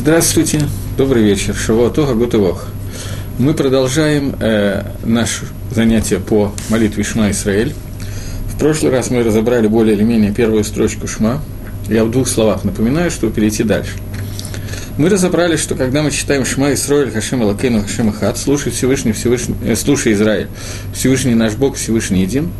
Здравствуйте, добрый вечер, Шавуатога Гутывох. Мы продолжаем э, наше занятие по молитве Шма Исраэль. В прошлый раз мы разобрали более или менее первую строчку Шма. Я в двух словах напоминаю, чтобы перейти дальше – мы разобрали, что когда мы читаем Шма Исроэль, Хашем Алакейну, Хашем Ахат, слушай Всевышний, Всевышний, э, слушай Израиль, Всевышний наш Бог, Всевышний един,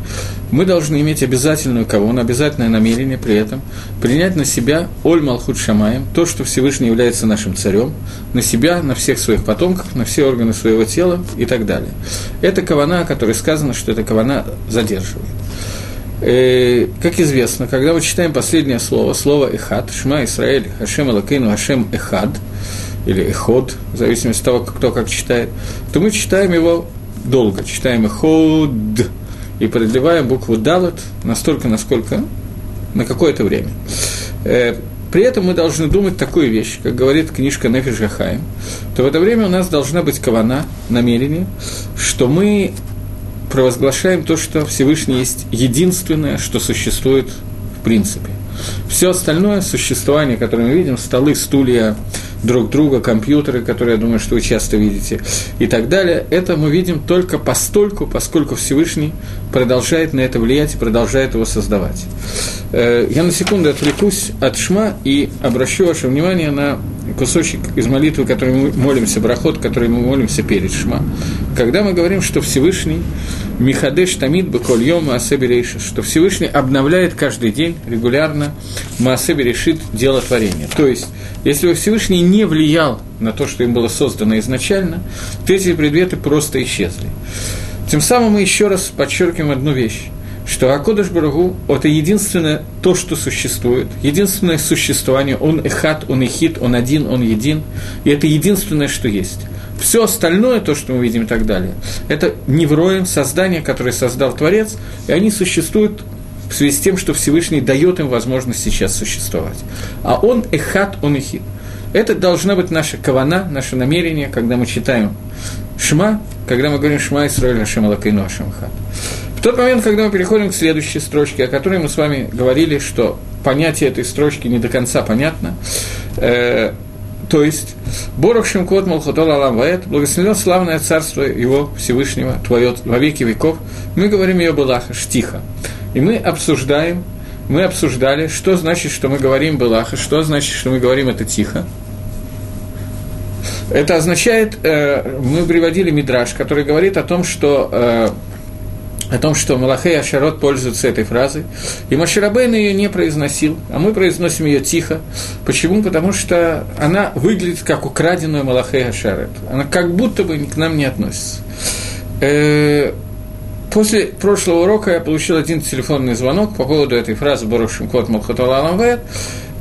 мы должны иметь обязательную кавон, обязательное намерение при этом принять на себя Оль Малхут Шамаем, то, что Всевышний является нашим царем, на себя, на всех своих потомках, на все органы своего тела и так далее. Это кавана, о которой сказано, что эта кавана задерживает. Э, как известно, когда мы читаем последнее слово, слово «эхад», «шма Исраэль», «хашем Алакейну», «хашем эхад», или «эход», в зависимости от того, кто как читает, то мы читаем его долго, читаем «эход», и продлеваем букву «далат» настолько, насколько, на какое-то время. Э, при этом мы должны думать такую вещь, как говорит книжка Нефиш Гахаим, то в это время у нас должна быть кавана, намерение, что мы провозглашаем то, что Всевышний есть единственное, что существует в принципе. Все остальное существование, которое мы видим, столы, стулья, друг друга, компьютеры, которые, я думаю, что вы часто видите, и так далее, это мы видим только постольку, поскольку Всевышний продолжает на это влиять и продолжает его создавать. Э, я на секунду отвлекусь от Шма и обращу ваше внимание на кусочек из молитвы, который мы молимся, брахот, который мы молимся перед Шма. Когда мы говорим, что Всевышний Михадеш Тамид Бакольем Маасеби решит, что Всевышний обновляет каждый день регулярно Маасеби решит дело творения. То есть, если бы Всевышний не влиял на то, что им было создано изначально, то эти предметы просто исчезли. Тем самым мы еще раз подчеркиваем одну вещь что Акодыш Барагу – это единственное то, что существует, единственное существование, он эхат, он эхит, он один, он един, и это единственное, что есть. Все остальное, то, что мы видим и так далее, это невроем, создание, которое создал Творец, и они существуют в связи с тем, что Всевышний дает им возможность сейчас существовать. А он эхат, он эхит. Это должна быть наша кавана, наше намерение, когда мы читаем Шма, когда мы говорим Шма Исраиль Ашем Алакейну Ашем Хат. В тот момент, когда мы переходим к следующей строчке, о которой мы с вами говорили, что понятие этой строчки не до конца понятно, э, то есть, Борох Шимкот Малхотол Алам Ваэт, благословен славное царство его Всевышнего, твое во веки веков, мы говорим ее Балаха, Штиха. И мы обсуждаем, мы обсуждали, что значит, что мы говорим Балаха, что значит, что мы говорим это тихо. Это означает, э, мы приводили Мидраж, который говорит о том, что э, о том, что Малахей Ашарот пользуется этой фразой. И Маширабейн ее не произносил, а мы произносим ее тихо. Почему? Потому что она выглядит как украденную Малахей Ашарот. Она как будто бы к нам не относится. Э, после прошлого урока я получил один телефонный звонок по поводу этой фразы «Борошим кот Малхаталалам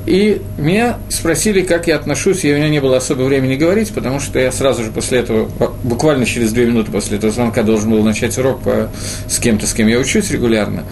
и меня спросили, как я отношусь, и у меня не было особо времени говорить, потому что я сразу же после этого, буквально через две минуты после этого звонка должен был начать урок по, с кем-то, с кем я учусь регулярно.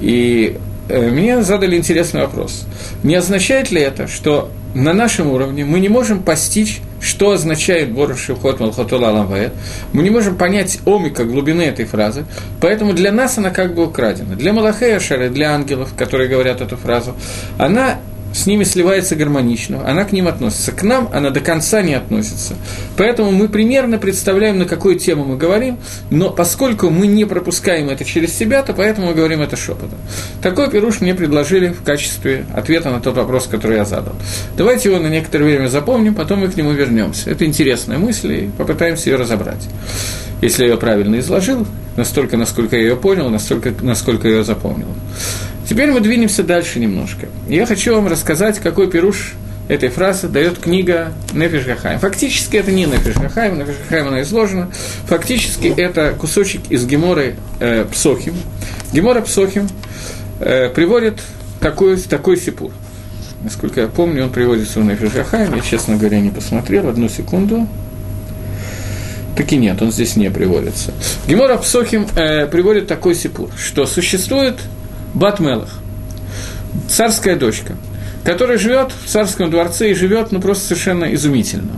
И э, мне задали интересный вопрос. Не означает ли это, что на нашем уровне мы не можем постичь, что означает Боров ход Малхотула Ламваэт. Мы не можем понять омика глубины этой фразы, поэтому для нас она как бы украдена. Для Малахея Шары, для ангелов, которые говорят эту фразу, она с ними сливается гармонично, она к ним относится. К нам она до конца не относится. Поэтому мы примерно представляем, на какую тему мы говорим, но поскольку мы не пропускаем это через себя, то поэтому мы говорим это шепотом. Такой пируш мне предложили в качестве ответа на тот вопрос, который я задал. Давайте его на некоторое время запомним, потом мы к нему вернемся. Это интересная мысль, и попытаемся ее разобрать. Если я ее правильно изложил, настолько, насколько я ее понял, настолько, насколько я ее запомнил. Теперь мы двинемся дальше немножко. Я хочу вам рассказать, какой пируш этой фразы дает книга Нефиш Гахаем. Фактически это не Нефиш Гахаем, Нефиш Гахаем она изложена. Фактически это кусочек из Геморы э, Псохим. Гемора Псохим э, приводит такой, такой сипур. Насколько я помню, он приводится в Нефиш Гахаем. Я, честно говоря, не посмотрел. Одну секунду. Таки нет, он здесь не приводится. Гемора Псохим э, приводит такой сипур, что существует Батмелах, царская дочка, которая живет в царском дворце и живет, ну, просто совершенно изумительно.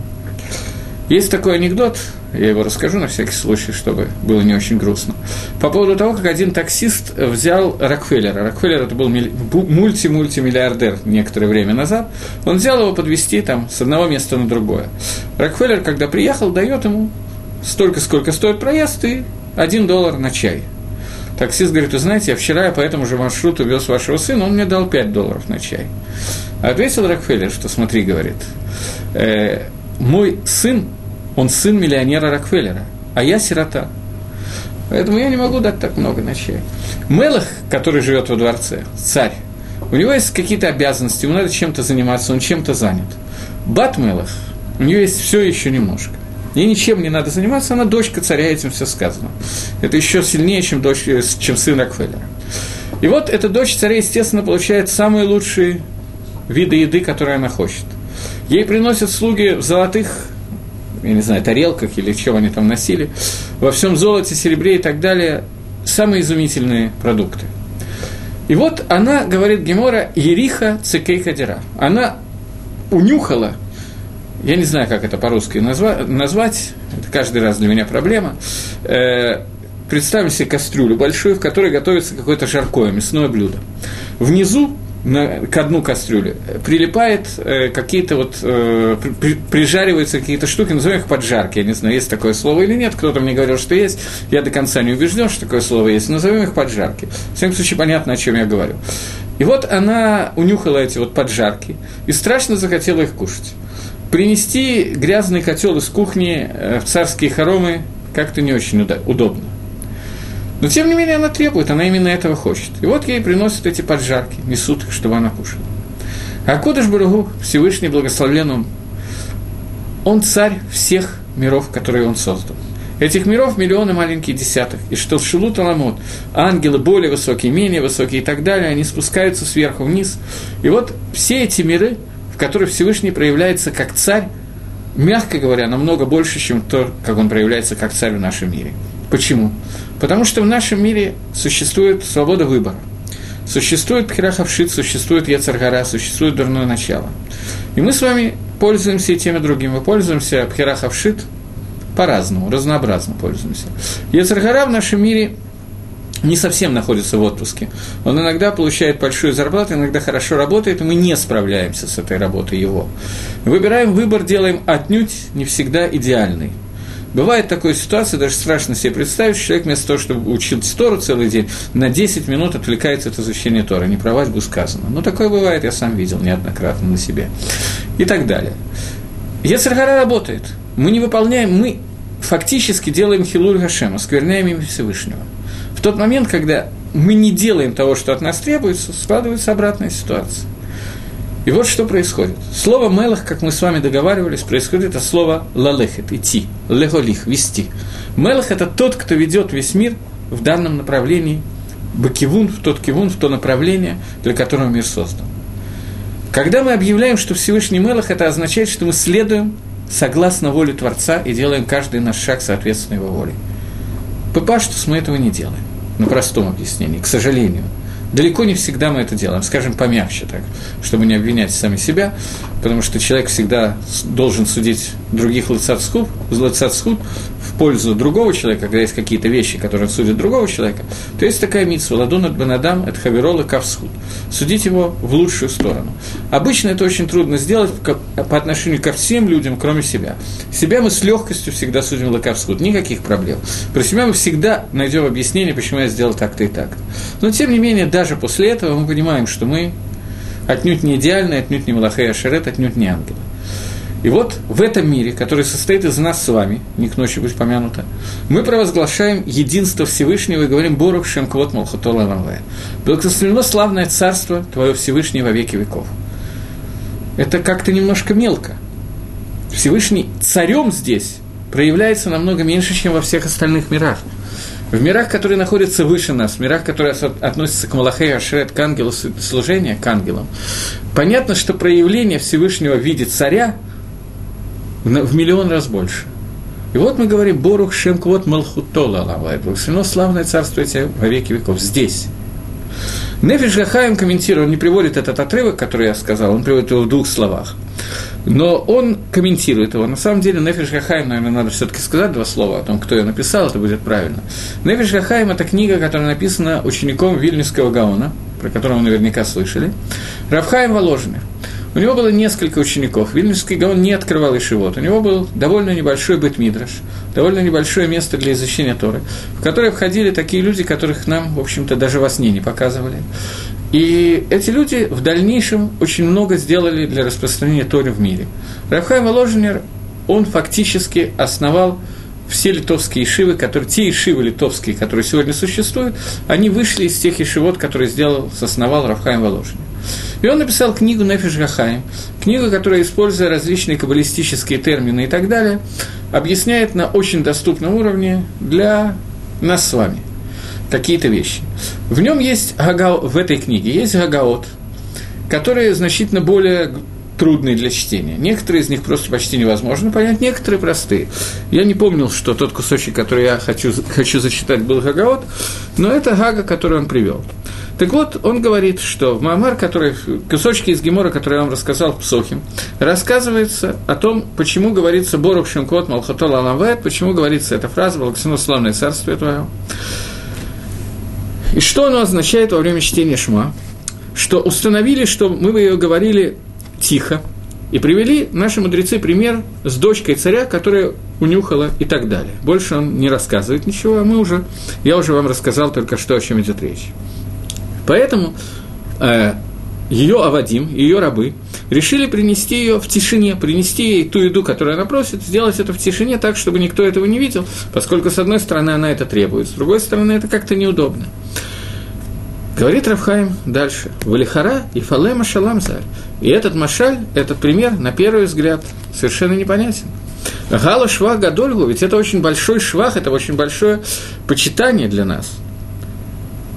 Есть такой анекдот, я его расскажу на всякий случай, чтобы было не очень грустно. По поводу того, как один таксист взял Рокфеллера. Рокфеллер это был мульти-мультимиллиардер некоторое время назад. Он взял его подвести там с одного места на другое. Рокфеллер, когда приехал, дает ему столько, сколько стоит проезд, и один доллар на чай. Таксист говорит, вы знаете, я вчера по этому же маршруту вез вашего сына, он мне дал 5 долларов на чай. Ответил Рокфеллер, что смотри, говорит, э, мой сын, он сын миллионера Рокфеллера, а я сирота. Поэтому я не могу дать так много на чай. Мелах, который живет во дворце, царь, у него есть какие-то обязанности, ему надо чем-то заниматься, он чем-то занят. Бат Мелах, у нее есть все еще немножко. Ей ничем не надо заниматься, она дочка царя, этим все сказано. Это еще сильнее, чем, дочь, э, чем сын Рокфеллера. И вот эта дочь царя, естественно, получает самые лучшие виды еды, которые она хочет. Ей приносят слуги в золотых, я не знаю, тарелках или чем они там носили, во всем золоте, серебре и так далее, самые изумительные продукты. И вот она, говорит Гемора, Ериха Цикей Кадира. Она унюхала я не знаю, как это по-русски назва- назвать, это каждый раз для меня проблема. Э, представим себе кастрюлю большую, в которой готовится какое-то жаркое мясное блюдо. Внизу на, к дну кастрюли прилипает э, какие-то вот, э, при, прижариваются какие-то штуки, назовем их поджарки, я не знаю, есть такое слово или нет, кто-то мне говорил, что есть, я до конца не убежден, что такое слово есть, назовем их поджарки. В всяком случае, понятно, о чем я говорю. И вот она унюхала эти вот поджарки и страшно захотела их кушать. Принести грязный котел из кухни э, в царские хоромы как-то не очень удобно. Но, тем не менее, она требует, она именно этого хочет. И вот ей приносят эти поджарки, несут их, чтобы она кушала. А Кодыш Баругу, Всевышний благословлен он, он царь всех миров, которые он создал. Этих миров миллионы маленьких десятых. И что Шилут Аламот, ангелы более высокие, менее высокие и так далее, они спускаются сверху вниз. И вот все эти миры – в которой Всевышний проявляется как царь, мягко говоря, намного больше, чем то, как он проявляется как царь в нашем мире. Почему? Потому что в нашем мире существует свобода выбора. Существует пхерахавшит, существует яцаргара, существует дурное начало. И мы с вами пользуемся и тем, и. Мы пользуемся пхерахавшит по-разному, разнообразно пользуемся. Яцаргара в нашем мире не совсем находится в отпуске. Он иногда получает большую зарплату, иногда хорошо работает, и мы не справляемся с этой работой его. Выбираем выбор, делаем отнюдь не всегда идеальный. Бывает такая ситуация, даже страшно себе представить, что человек вместо того, чтобы учить Тору целый день, на 10 минут отвлекается от изучения Тора. Не про бы сказано. Но такое бывает, я сам видел неоднократно на себе. И так далее. Ецаргара работает. Мы не выполняем, мы фактически делаем хилуль Гашема, скверняем имя Всевышнего тот момент, когда мы не делаем того, что от нас требуется, складывается обратная ситуация. И вот что происходит. Слово «мелах», как мы с вами договаривались, происходит от слова «лалехет» – «идти», «леголих» – «вести». Мелах – это тот, кто ведет весь мир в данном направлении, бакивун, в тот кивун, в то направление, для которого мир создан. Когда мы объявляем, что Всевышний Мелах, это означает, что мы следуем согласно воле Творца и делаем каждый наш шаг соответственно его воле. Папаштус мы этого не делаем на простом объяснении, к сожалению. Далеко не всегда мы это делаем, скажем, помягче так, чтобы не обвинять сами себя, потому что человек всегда должен судить других лыцацхуд, в пользу другого человека, когда есть какие-то вещи, которые судят другого человека, то есть такая митсва, ладон от бенадам, это хаверол и кавсхуд. Судить его в лучшую сторону. Обычно это очень трудно сделать по отношению ко всем людям, кроме себя. Себя мы с легкостью всегда судим лакавсхуд, никаких проблем. Про себя мы всегда найдем объяснение, почему я сделал так-то и так-то. Но, тем не менее, даже после этого мы понимаем, что мы отнюдь не идеальны, отнюдь не Малахей Ашерет, отнюдь не ангелы. И вот в этом мире, который состоит из нас с вами, не к ночи быть помянуто, мы провозглашаем единство Всевышнего и говорим «Борух Шем Квот Малхутола Ламвая». Благословено славное царство Твое Всевышнее во веки веков. Это как-то немножко мелко. Всевышний царем здесь проявляется намного меньше, чем во всех остальных мирах. В мирах, которые находятся выше нас, в мирах, которые относятся к Малахею Ашрет, к ангелу служения, к ангелам, понятно, что проявление Всевышнего в виде царя – в миллион раз больше. И вот мы говорим, Борух Шемквот Малхутола Алавай, благословено славное царство тебе во веки веков, здесь. Нефиш Гахаем комментирует, он не приводит этот отрывок, который я сказал, он приводит его в двух словах. Но он комментирует его. На самом деле, Нефиш Гахайм, наверное, надо все-таки сказать два слова о том, кто ее написал, это будет правильно. Нефиш Гахайм – это книга, которая написана учеником Вильнюсского Гаона, про которого вы наверняка слышали, Равхаем Воложнер. У него было несколько учеников. Вильнюсский Гаон не открывал Ишивот. У него был довольно небольшой бытмидраш, довольно небольшое место для изучения Торы, в которое входили такие люди, которых нам, в общем-то, даже во сне не показывали. И эти люди в дальнейшем очень много сделали для распространения Торы в мире. Рафхайм Воложнер, он фактически основал все литовские ишивы, которые, те ишивы литовские, которые сегодня существуют, они вышли из тех ишивот, которые сделал, основал Рафхайм Воложнер. И он написал книгу Нефиш Гахаим, книгу, которая, используя различные каббалистические термины и так далее, объясняет на очень доступном уровне для нас с вами какие-то вещи. В нем есть, в этой книге есть гагаот, которые значительно более трудные для чтения. Некоторые из них просто почти невозможно понять, некоторые простые. Я не помнил, что тот кусочек, который я хочу, хочу зачитать, был Гагаот, но это Гага, который он привел. Так вот, он говорит, что в Мамар, который, кусочки из Гемора, которые я вам рассказал в Псохим, рассказывается о том, почему говорится «Борух Шемкот Малхотол Аламвет», почему говорится эта фраза «Благословено славное царствие твое». И что оно означает во время чтения Шма? Что установили, что мы бы ее говорили тихо, и привели наши мудрецы пример с дочкой царя, которая унюхала и так далее. Больше он не рассказывает ничего, а мы уже, я уже вам рассказал только что, о чем идет речь. Поэтому э, ее Авадим, ее рабы, решили принести ее в тишине, принести ей ту еду, которую она просит, сделать это в тишине так, чтобы никто этого не видел, поскольку, с одной стороны, она это требует, с другой стороны, это как-то неудобно. Говорит Рафхайм дальше. Валихара и фалема шалам заль. И этот машаль, этот пример, на первый взгляд, совершенно непонятен. Гала швах гадольгу, ведь это очень большой швах, это очень большое почитание для нас.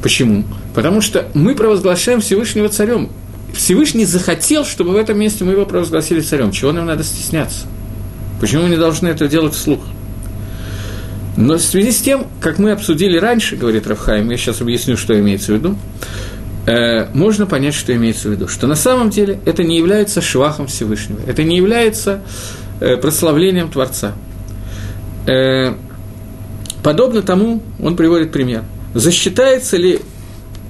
Почему? Потому что мы провозглашаем Всевышнего царем. Всевышний захотел, чтобы в этом месте мы его провозгласили царем. Чего нам надо стесняться? Почему мы не должны это делать вслух? Но в связи с тем, как мы обсудили раньше, говорит Рафхайм, я сейчас объясню, что имеется в виду, э, можно понять, что имеется в виду. Что на самом деле это не является швахом Всевышнего, это не является э, прославлением Творца. Э, подобно тому, он приводит пример. Засчитается ли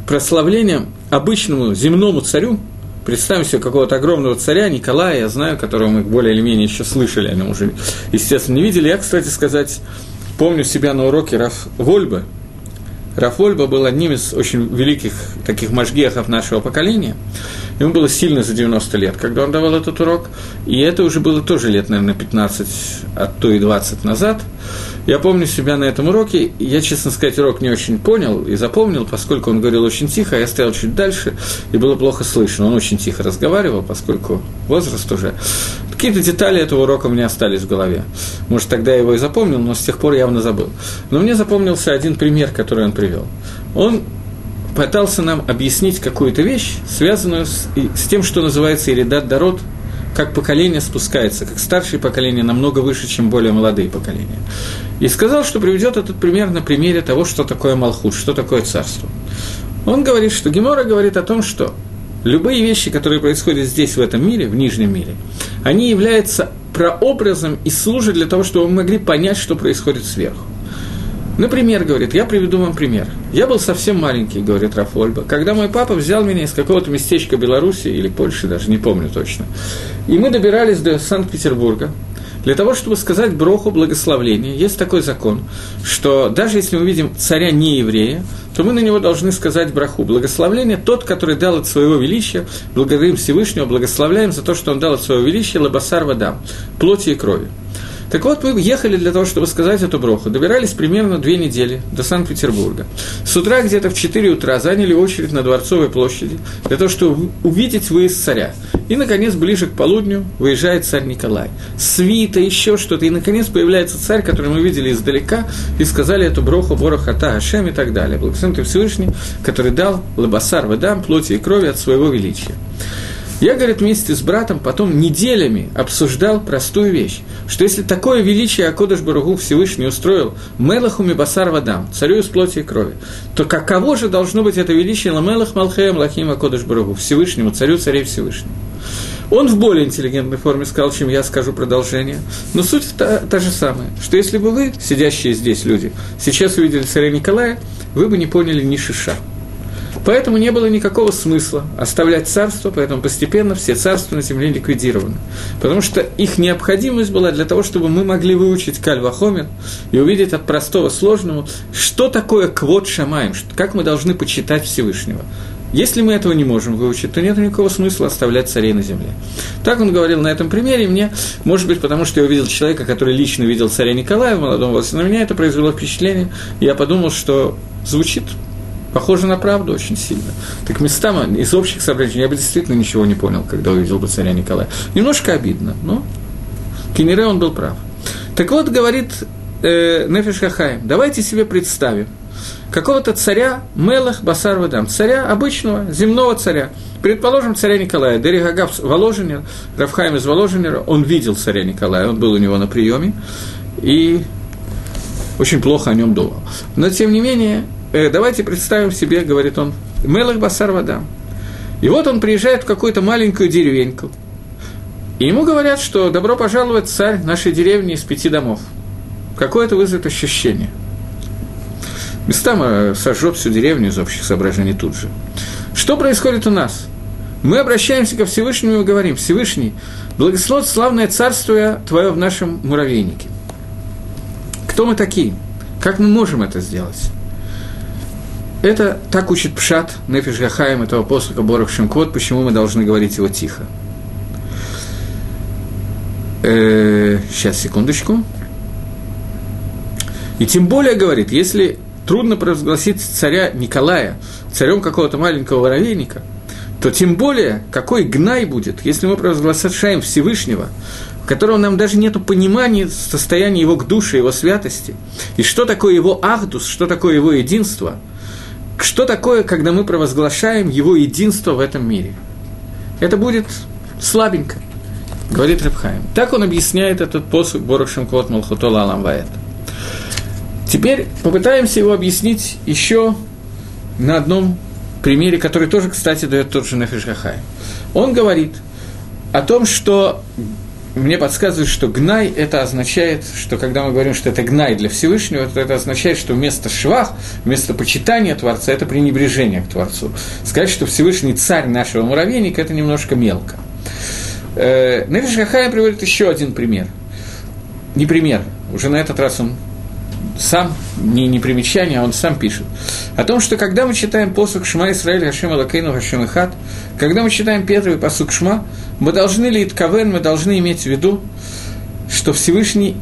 прославлением обычному земному царю, представим себе какого-то огромного царя, Николая, я знаю, которого мы более или менее еще слышали, мы уже, естественно, не видели. Я, кстати сказать, Помню себя на уроке Раф Вольбы. Раф Вольба был одним из очень великих таких мажгехов нашего поколения. Ему было сильно за 90 лет, когда он давал этот урок. И это уже было тоже лет, наверное, 15, а то и 20 назад. Я помню себя на этом уроке. Я, честно сказать, урок не очень понял и запомнил, поскольку он говорил очень тихо, а я стоял чуть дальше, и было плохо слышно. Он очень тихо разговаривал, поскольку возраст уже. Какие-то детали этого урока у меня остались в голове. Может, тогда я его и запомнил, но с тех пор явно забыл. Но мне запомнился один пример, который он привел. Он пытался нам объяснить какую-то вещь, связанную с, с тем, что называется Иридат Дарот, как поколение спускается, как старшие поколения намного выше, чем более молодые поколения. И сказал, что приведет этот пример на примере того, что такое Малхут, что такое царство. Он говорит, что Гемора говорит о том, что любые вещи, которые происходят здесь, в этом мире, в нижнем мире, они являются прообразом и служат для того, чтобы мы могли понять, что происходит сверху. Например, говорит, я приведу вам пример. Я был совсем маленький, говорит Рафольба, когда мой папа взял меня из какого-то местечка Беларуси или Польши, даже не помню точно. И мы добирались до Санкт-Петербурга. Для того, чтобы сказать броху благословления, есть такой закон, что даже если мы видим царя не еврея, то мы на него должны сказать браху. Благословление тот, который дал от своего величия, благодарим Всевышнего, благословляем за то, что он дал от своего величия лабасар вадам, плоти и крови. Так вот, мы ехали для того, чтобы сказать эту броху. Добирались примерно две недели до Санкт-Петербурга. С утра где-то в 4 утра заняли очередь на Дворцовой площади для того, чтобы увидеть выезд царя. И, наконец, ближе к полудню выезжает царь Николай. Свита, еще что-то. И, наконец, появляется царь, который мы видели издалека, и сказали эту броху Борохата, Ашем и так далее. Благословен ты Всевышний, который дал Лабасар Вадам, плоти и крови от своего величия. Я, говорит, вместе с братом потом неделями обсуждал простую вещь, что если такое величие Акодыш Баругу Всевышний устроил Мелаху Мибасар Вадам, царю из плоти и крови, то каково же должно быть это величие Ламелах Малхеем Лахим Акодыш Баругу, Всевышнему, царю царей Всевышнему? Он в более интеллигентной форме сказал, чем я скажу продолжение. Но суть та, та же самая, что если бы вы, сидящие здесь люди, сейчас увидели царя Николая, вы бы не поняли ни шиша. Поэтому не было никакого смысла оставлять царство, поэтому постепенно все царства на земле ликвидированы. Потому что их необходимость была для того, чтобы мы могли выучить Кальвахомер и увидеть от простого сложному, что такое квот шамаем, как мы должны почитать Всевышнего. Если мы этого не можем выучить, то нет никакого смысла оставлять царей на земле. Так он говорил на этом примере, мне, может быть, потому что я увидел человека, который лично видел царя Николая в молодом возрасте, на меня это произвело впечатление, и я подумал, что звучит похоже на правду очень сильно. Так местами из общих соображений я бы действительно ничего не понял, когда увидел бы царя Николая. Немножко обидно, но Кенере он был прав. Так вот, говорит э, Нефиш Хахаим, давайте себе представим, какого-то царя Мелах Басар Вадам, царя обычного, земного царя. Предположим, царя Николая, Дерихагав Воложенер, Рафхайм из Воложенера, он видел царя Николая, он был у него на приеме, и очень плохо о нем думал. Но, тем не менее, э, давайте представим себе, говорит он, Мелах Басар Вадам. И вот он приезжает в какую-то маленькую деревеньку, и ему говорят, что добро пожаловать царь нашей деревни из пяти домов. Какое это вызовет ощущение – Местама сожжет всю деревню из общих соображений тут же. Что происходит у нас? Мы обращаемся ко Всевышнему и говорим, Всевышний, благословит славное царствие Твое в нашем муравейнике. Кто мы такие? Как мы можем это сделать? Это так учит Пшат, Нефиш Гахаем, этого послуга Борох Шемкот, почему мы должны говорить его тихо. Э, сейчас, секундочку. И тем более, говорит, если трудно провозгласить царя Николая царем какого-то маленького воровейника, то тем более, какой гнай будет, если мы провозглашаем Всевышнего, в котором нам даже нет понимания состояния его к душе, его святости, и что такое его ахдус, что такое его единство, что такое, когда мы провозглашаем его единство в этом мире. Это будет слабенько, говорит Рабхаим. Так он объясняет этот посуд Борохшим Кот Малхутола Аламваэта. Теперь попытаемся его объяснить еще на одном примере, который тоже, кстати, дает тот же Нефиш. Он говорит о том, что мне подсказывает, что гнай это означает, что когда мы говорим, что это гнай для Всевышнего, то это означает, что вместо швах, вместо почитания Творца, это пренебрежение к Творцу. Сказать, что Всевышний царь нашего муравейника, это немножко мелко. Э, Нефиш Хахай приводит еще один пример. Не пример, уже на этот раз он сам, не, не примечание, а он сам пишет, о том, что когда мы читаем посук Шма Исраэль Хашем Алакейну Хашем Ихат, когда мы читаем первый посук Шма, мы должны ли Итковен, мы должны иметь в виду, что Всевышний,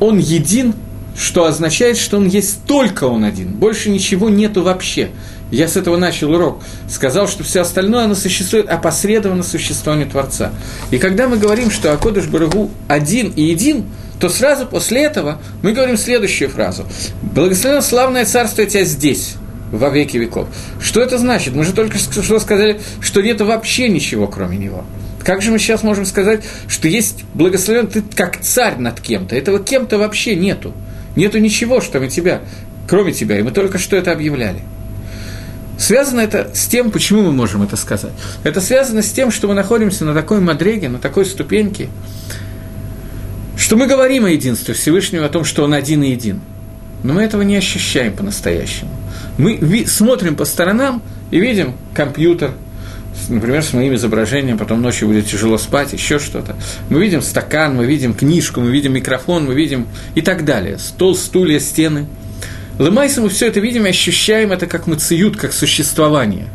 Он един, что означает, что Он есть только Он один, больше ничего нету вообще. Я с этого начал урок. Сказал, что все остальное, оно существует опосредованно существованию Творца. И когда мы говорим, что Акодыш Барагу один и един – то сразу после этого мы говорим следующую фразу. «Благословенно славное царство тебя здесь, во веки веков». Что это значит? Мы же только что сказали, что нет вообще ничего, кроме него. Как же мы сейчас можем сказать, что есть благословен ты как царь над кем-то? Этого кем-то вообще нету. Нету ничего, что мы тебя, кроме тебя, и мы только что это объявляли. Связано это с тем, почему мы можем это сказать. Это связано с тем, что мы находимся на такой мадреге, на такой ступеньке, что мы говорим о единстве Всевышнего, о том, что Он один и един. Но мы этого не ощущаем по-настоящему. Мы смотрим по сторонам и видим компьютер, например, с моим изображением, потом ночью будет тяжело спать, еще что-то. Мы видим стакан, мы видим книжку, мы видим микрофон, мы видим и так далее. Стол, стулья, стены. Лымайся мы все это видим и ощущаем это как мациют, как существование.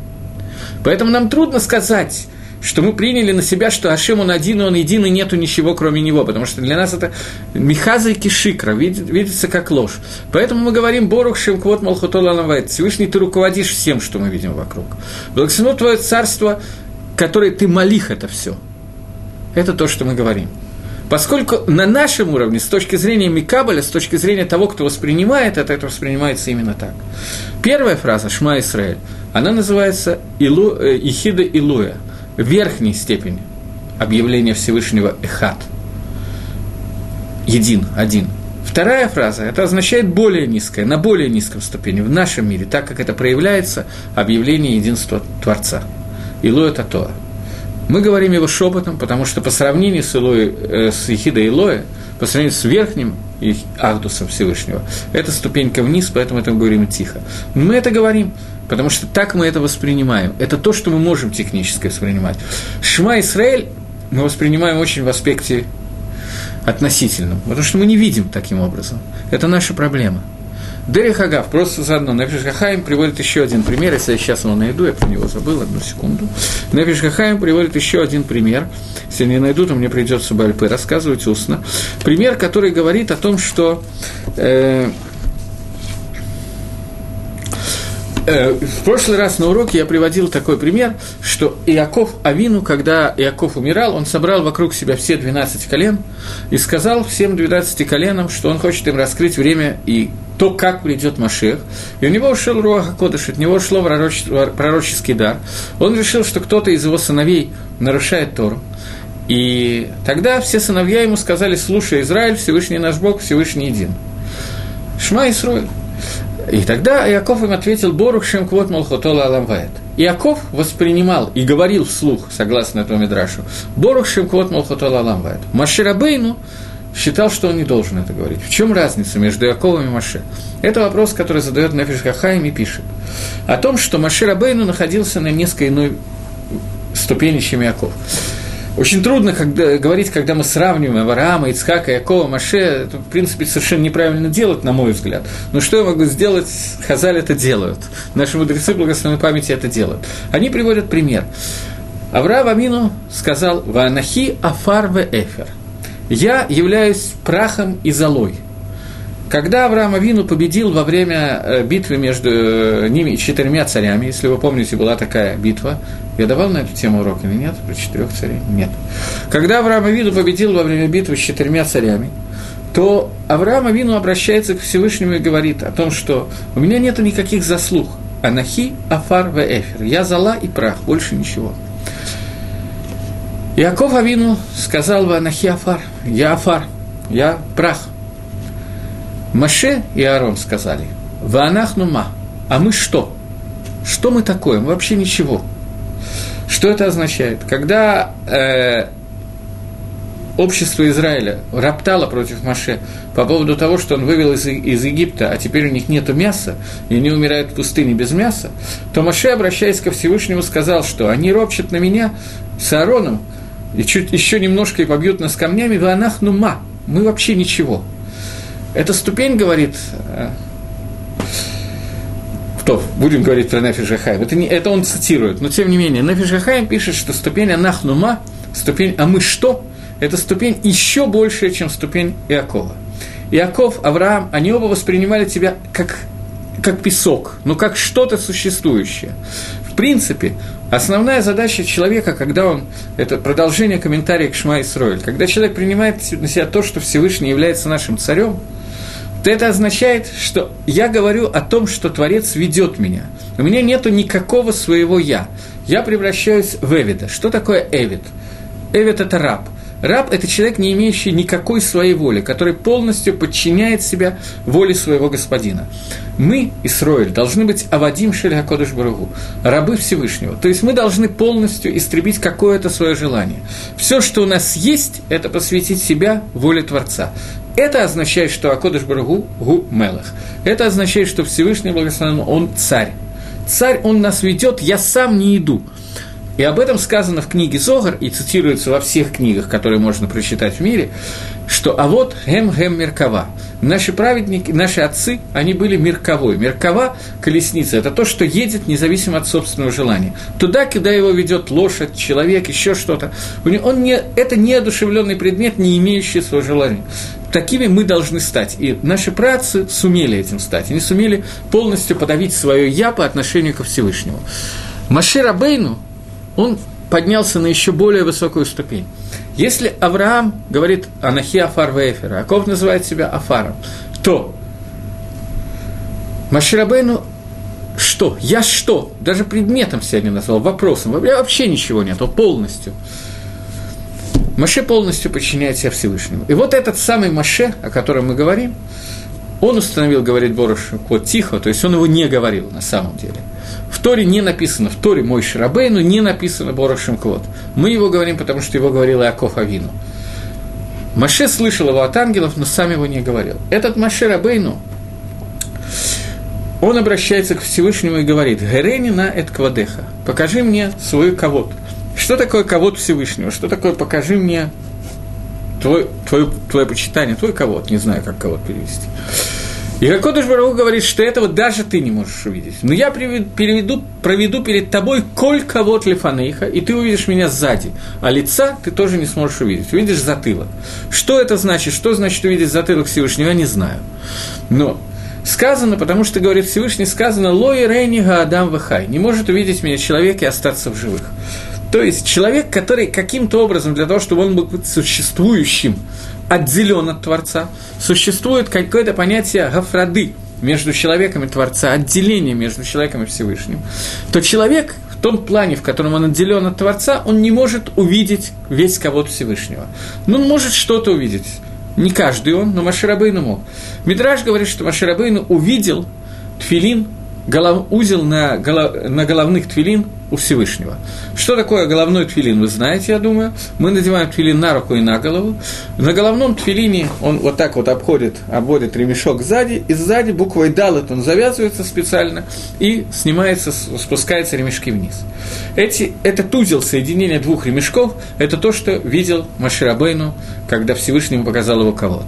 Поэтому нам трудно сказать, что мы приняли на себя, что Ашем он один, и он един, и нету ничего, кроме него, потому что для нас это Михаза и Кишикра, видит, видится как ложь. Поэтому мы говорим Борух Шемквот Малхутола Навайт, Всевышний, ты руководишь всем, что мы видим вокруг. Благословено твое царство, которое ты молих это все. Это то, что мы говорим. Поскольку на нашем уровне, с точки зрения Микабеля, с точки зрения того, кто воспринимает это, это воспринимается именно так. Первая фраза «Шма Исраэль», она называется э, «Ихида Илуя», верхней степени объявления Всевышнего Эхат. Един, один. Вторая фраза, это означает более низкое, на более низком ступени, в нашем мире, так как это проявляется объявление единства Творца. Илу это то. Мы говорим его шепотом, потому что по сравнению с, Илой, э, с Ехидой Илоя, по сравнению с верхним Ахдусом Всевышнего, это ступенька вниз, поэтому это мы говорим тихо. Мы это говорим, потому что так мы это воспринимаем. Это то, что мы можем технически воспринимать. Шма Исраэль мы воспринимаем очень в аспекте относительном, потому что мы не видим таким образом. Это наша проблема – Дери Хагав, просто заодно. Нефиш Хахаим приводит еще один пример, если я сейчас его найду, я про него забыл, одну секунду. Нефиш Хахаим приводит еще один пример, если не найду, то мне придется Бальпы рассказывать устно. Пример, который говорит о том, что э, Э, в прошлый раз на уроке я приводил такой пример, что Иаков Авину, когда Иаков умирал, он собрал вокруг себя все 12 колен и сказал всем 12 коленам, что он хочет им раскрыть время и то, как придет Машех. И у него ушел Руаха Кодыш, от него ушло пророческий дар. Он решил, что кто-то из его сыновей нарушает Тору. И тогда все сыновья ему сказали, слушай, Израиль, Всевышний наш Бог, Всевышний един. Шма Исруэль. И тогда Иаков им ответил, Борух Шем Квот Малхотола Аламвает. Иаков воспринимал и говорил вслух, согласно этому Мидрашу, Борух Шем Квот Малхотола Аламвает. Маширабейну считал, что он не должен это говорить. В чем разница между Иаковом и Маше? Это вопрос, который задает Нефиш Хахаим и пишет. О том, что Маширабейну находился на несколько иной ступени, чем Иаков. Очень трудно когда, говорить, когда мы сравниваем Авраама, Ицхака, Якова, Маше. Это, в принципе, совершенно неправильно делать, на мой взгляд. Но что я могу сделать? Хазаль это делают. Наши мудрецы благословенной памяти это делают. Они приводят пример. Авраам Амину сказал «Ванахи афар ве эфер». «Я являюсь прахом и золой». Когда Авраам Авину победил во время э, битвы между э, ними четырьмя царями, если вы помните, была такая битва, я давал на эту тему урок или нет? Про четырех царей? Нет. Когда Авраам Авину победил во время битвы с четырьмя царями, то Авраам Авину обращается к Всевышнему и говорит о том, что у меня нет никаких заслуг. Анахи, Афар, Веэфер. Я зала и прах, больше ничего. Яков Авину сказал в Анахи Афар, я Афар, я прах – Маше и Аарон сказали, «Ваанахнума, а мы что? Что мы такое? Мы вообще ничего». Что это означает? Когда э, общество Израиля роптало против Маше по поводу того, что он вывел из, из Египта, а теперь у них нет мяса, и они умирают в пустыне без мяса, то Маше, обращаясь ко Всевышнему, сказал, что они ропчат на меня с Аароном, и чуть еще немножко и побьют нас камнями, ванах нума, мы вообще ничего – эта ступень говорит, э, кто? Будем говорить про Нефиш Хахаим. Это, не, это он цитирует, но тем не менее. Нефиш Хахаим пишет, что ступень Анахнума, ступень «А мы что?» это ступень еще большая, чем ступень Иакова. Иаков, Авраам, они оба воспринимали тебя как, как песок, но как что-то существующее. В принципе, основная задача человека, когда он, это продолжение комментария к Шма Исроэль, когда человек принимает на себя то, что Всевышний является нашим царем – то это означает, что я говорю о том, что Творец ведет меня. У меня нет никакого своего «я». Я превращаюсь в Эвида. Что такое Эвид? Эвид – это раб. Раб – это человек, не имеющий никакой своей воли, который полностью подчиняет себя воле своего господина. Мы, Исроиль, должны быть Авадим Шелякодыш Барагу, рабы Всевышнего. То есть мы должны полностью истребить какое-то свое желание. Все, что у нас есть, это посвятить себя воле Творца. Это означает, что Акодыш Барагу – гу мелах. Это означает, что Всевышний Благословен, он царь. Царь, он нас ведет, я сам не иду. И об этом сказано в книге Зогар, и цитируется во всех книгах, которые можно прочитать в мире, что «а вот гем-гем Меркава». Наши праведники, наши отцы, они были Мерковой. Меркова, колесница, это то, что едет независимо от собственного желания. Туда, куда его ведет лошадь, человек, еще что-то. Он не, это неодушевленный предмет, не имеющий своего желания. Такими мы должны стать. И наши працы сумели этим стать. Они сумели полностью подавить свое «я» по отношению ко Всевышнему. Машир Абейну, он поднялся на еще более высокую ступень. Если Авраам говорит «Анахи Афар Вейфера», Аков называет себя Афаром, то Маширабейну что? Я что? Даже предметом себя не назвал, вопросом. Я вообще ничего нет, он полностью. Маше полностью подчиняет себя Всевышнему. И вот этот самый Маше, о котором мы говорим, Он установил, говорит Борош, вот тихо, то есть он его не говорил на самом деле. В Торе не написано, в Торе мой Шарабейну не написано Борошем Квот. Мы его говорим, потому что его говорил Иаков Авину. Маше слышал его от ангелов, но сам его не говорил. Этот Маше Рабейну, он обращается к Всевышнему и говорит, «Герени на эт квадеха, покажи мне свой ковод». Что такое ковод Всевышнего? Что такое «покажи мне твой, твое, твое почитание, твой ковод?» Не знаю, как ковод перевести. И Ракодыш Барагу говорит, что этого даже ты не можешь увидеть. Но я переведу, проведу перед тобой коль кого лифанейха, и ты увидишь меня сзади, а лица ты тоже не сможешь увидеть. Увидишь затылок. Что это значит? Что значит увидеть затылок Всевышнего, я не знаю. Но сказано, потому что, говорит Всевышний, сказано, лой рейни адам вахай, не может увидеть меня человек и остаться в живых. То есть человек, который каким-то образом, для того, чтобы он был существующим, отделен от Творца, существует какое-то понятие гафрады между человеком и Творца, отделение между человеком и Всевышним, то человек в том плане, в котором он отделен от Творца, он не может увидеть весь кого-то Всевышнего. Ну, он может что-то увидеть. Не каждый он, но Маширабейну мог. Мидраж говорит, что Маширабейну увидел тфилин, голов, узел на, голов, на головных твилин у Всевышнего. Что такое головной твилин, вы знаете, я думаю. Мы надеваем твилин на руку и на голову. На головном твилине он вот так вот обходит, обводит ремешок сзади, и сзади буквой «далет» он завязывается специально, и снимается, спускается ремешки вниз. Эти, этот узел соединения двух ремешков – это то, что видел Маширабейну, когда Всевышний показал его кого-то.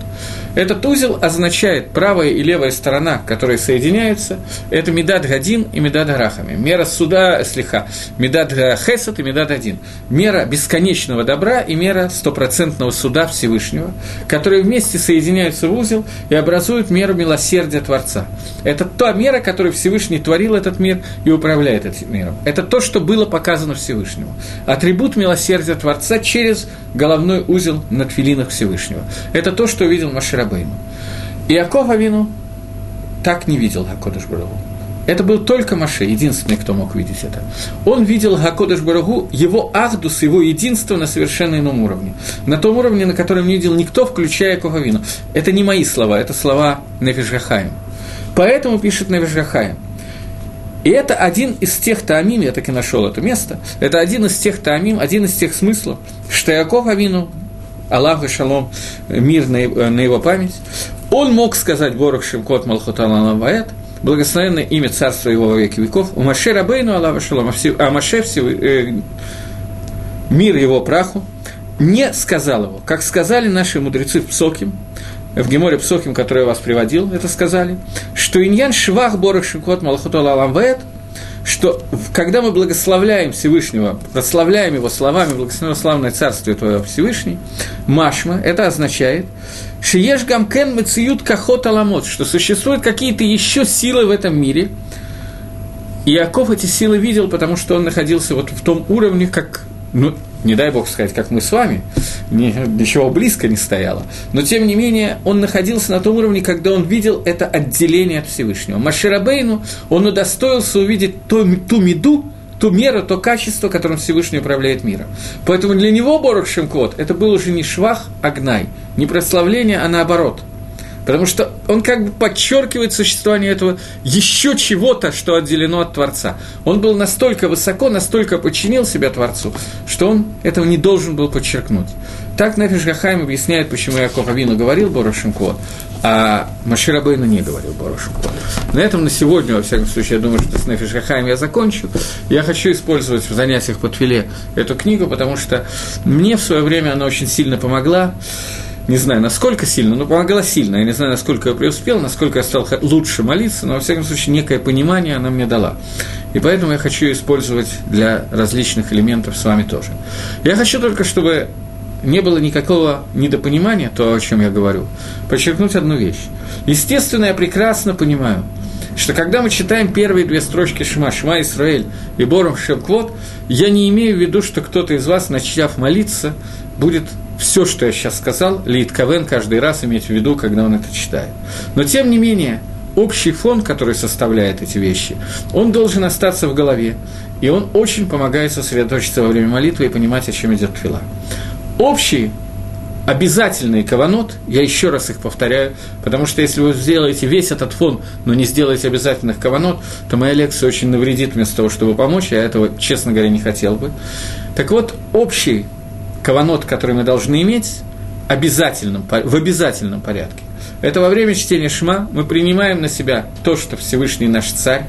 Этот узел означает правая и левая сторона, которые соединяются, это Медад Гадин и Медад Гарахами. Мера суда, слиха, Медад Хесад и Медад Один. Мера бесконечного добра и мера стопроцентного суда Всевышнего, которые вместе соединяются в узел и образуют меру милосердия Творца. Это та мера, которую Всевышний творил этот мир и управляет этим миром. Это то, что было показано Всевышнему. Атрибут милосердия Творца через головной узел на твилинах Всевышнего. Это то, что увидел Машир Рабейну. Иаков Авину так не видел Хакодыш Барагу. Это был только Маше, единственный, кто мог видеть это. Он видел Хакодыш Барагу, его ахдус, его единство на совершенно ином уровне. На том уровне, на котором не видел никто, включая Ковавину. Это не мои слова, это слова Нефишгахаем. Поэтому пишет Нефишгахаем. И это один из тех таамим, я так и нашел это место, это один из тех таамим, один из тех смыслов, что Яков Авину Аллаху шалом, мир на его память. Он мог сказать Борох Шимкот Малхуталан Ваэт, благословенное имя царства его во веки веков, у Маше Рабейну Аллаху шалом, а Маше всего, э, мир его праху, не сказал его, как сказали наши мудрецы в Псоким, в Геморе Псохим, который я вас приводил, это сказали, что иньян швах борох шикот малахутол аламвет – что когда мы благословляем Всевышнего, прославляем его словами, благословенное славное царствие Твое Всевышний, Машма, это означает, Шиеш гамкен мациют кахот аламот, что существуют какие-то еще силы в этом мире. И Иаков эти силы видел, потому что он находился вот в том уровне, как ну, не дай бог сказать, как мы с вами, ни, ничего близко не стояло, но тем не менее он находился на том уровне, когда он видел это отделение от Всевышнего. Маширабейну он удостоился увидеть ту, ту меду, ту меру, то качество, которым Всевышний управляет миром. Поэтому для него Борох Шемкот это был уже не швах, а гнай, не прославление, а наоборот – Потому что он как бы подчеркивает существование этого еще чего-то, что отделено от Творца. Он был настолько высоко, настолько подчинил себя Творцу, что он этого не должен был подчеркнуть. Так Нефиш Гахайм объясняет, почему Яков Авину говорил Борошенко, а Маширабейну не говорил Борошенко. На этом на сегодня, во всяком случае, я думаю, что с Нефиш Гахайм я закончу. Я хочу использовать в занятиях по Твиле эту книгу, потому что мне в свое время она очень сильно помогла не знаю, насколько сильно, но помогла сильно. Я не знаю, насколько я преуспел, насколько я стал лучше молиться, но, во всяком случае, некое понимание она мне дала. И поэтому я хочу использовать для различных элементов с вами тоже. Я хочу только, чтобы не было никакого недопонимания, то, о чем я говорю, подчеркнуть одну вещь. Естественно, я прекрасно понимаю, что когда мы читаем первые две строчки Шма, Шма Исраэль и Бором Шепквот, я не имею в виду, что кто-то из вас, начав молиться, будет все, что я сейчас сказал, Лид Кавен каждый раз иметь в виду, когда он это читает. Но, тем не менее, общий фон, который составляет эти вещи, он должен остаться в голове, и он очень помогает сосредоточиться во время молитвы и понимать, о чем идет твила. Общий обязательный каванот, я еще раз их повторяю, потому что если вы сделаете весь этот фон, но не сделаете обязательных каванот, то моя лекция очень навредит вместо того, чтобы помочь, я этого, честно говоря, не хотел бы. Так вот, общий каванот, который мы должны иметь, обязательном, в обязательном порядке. Это во время чтения Шма мы принимаем на себя то, что Всевышний наш царь,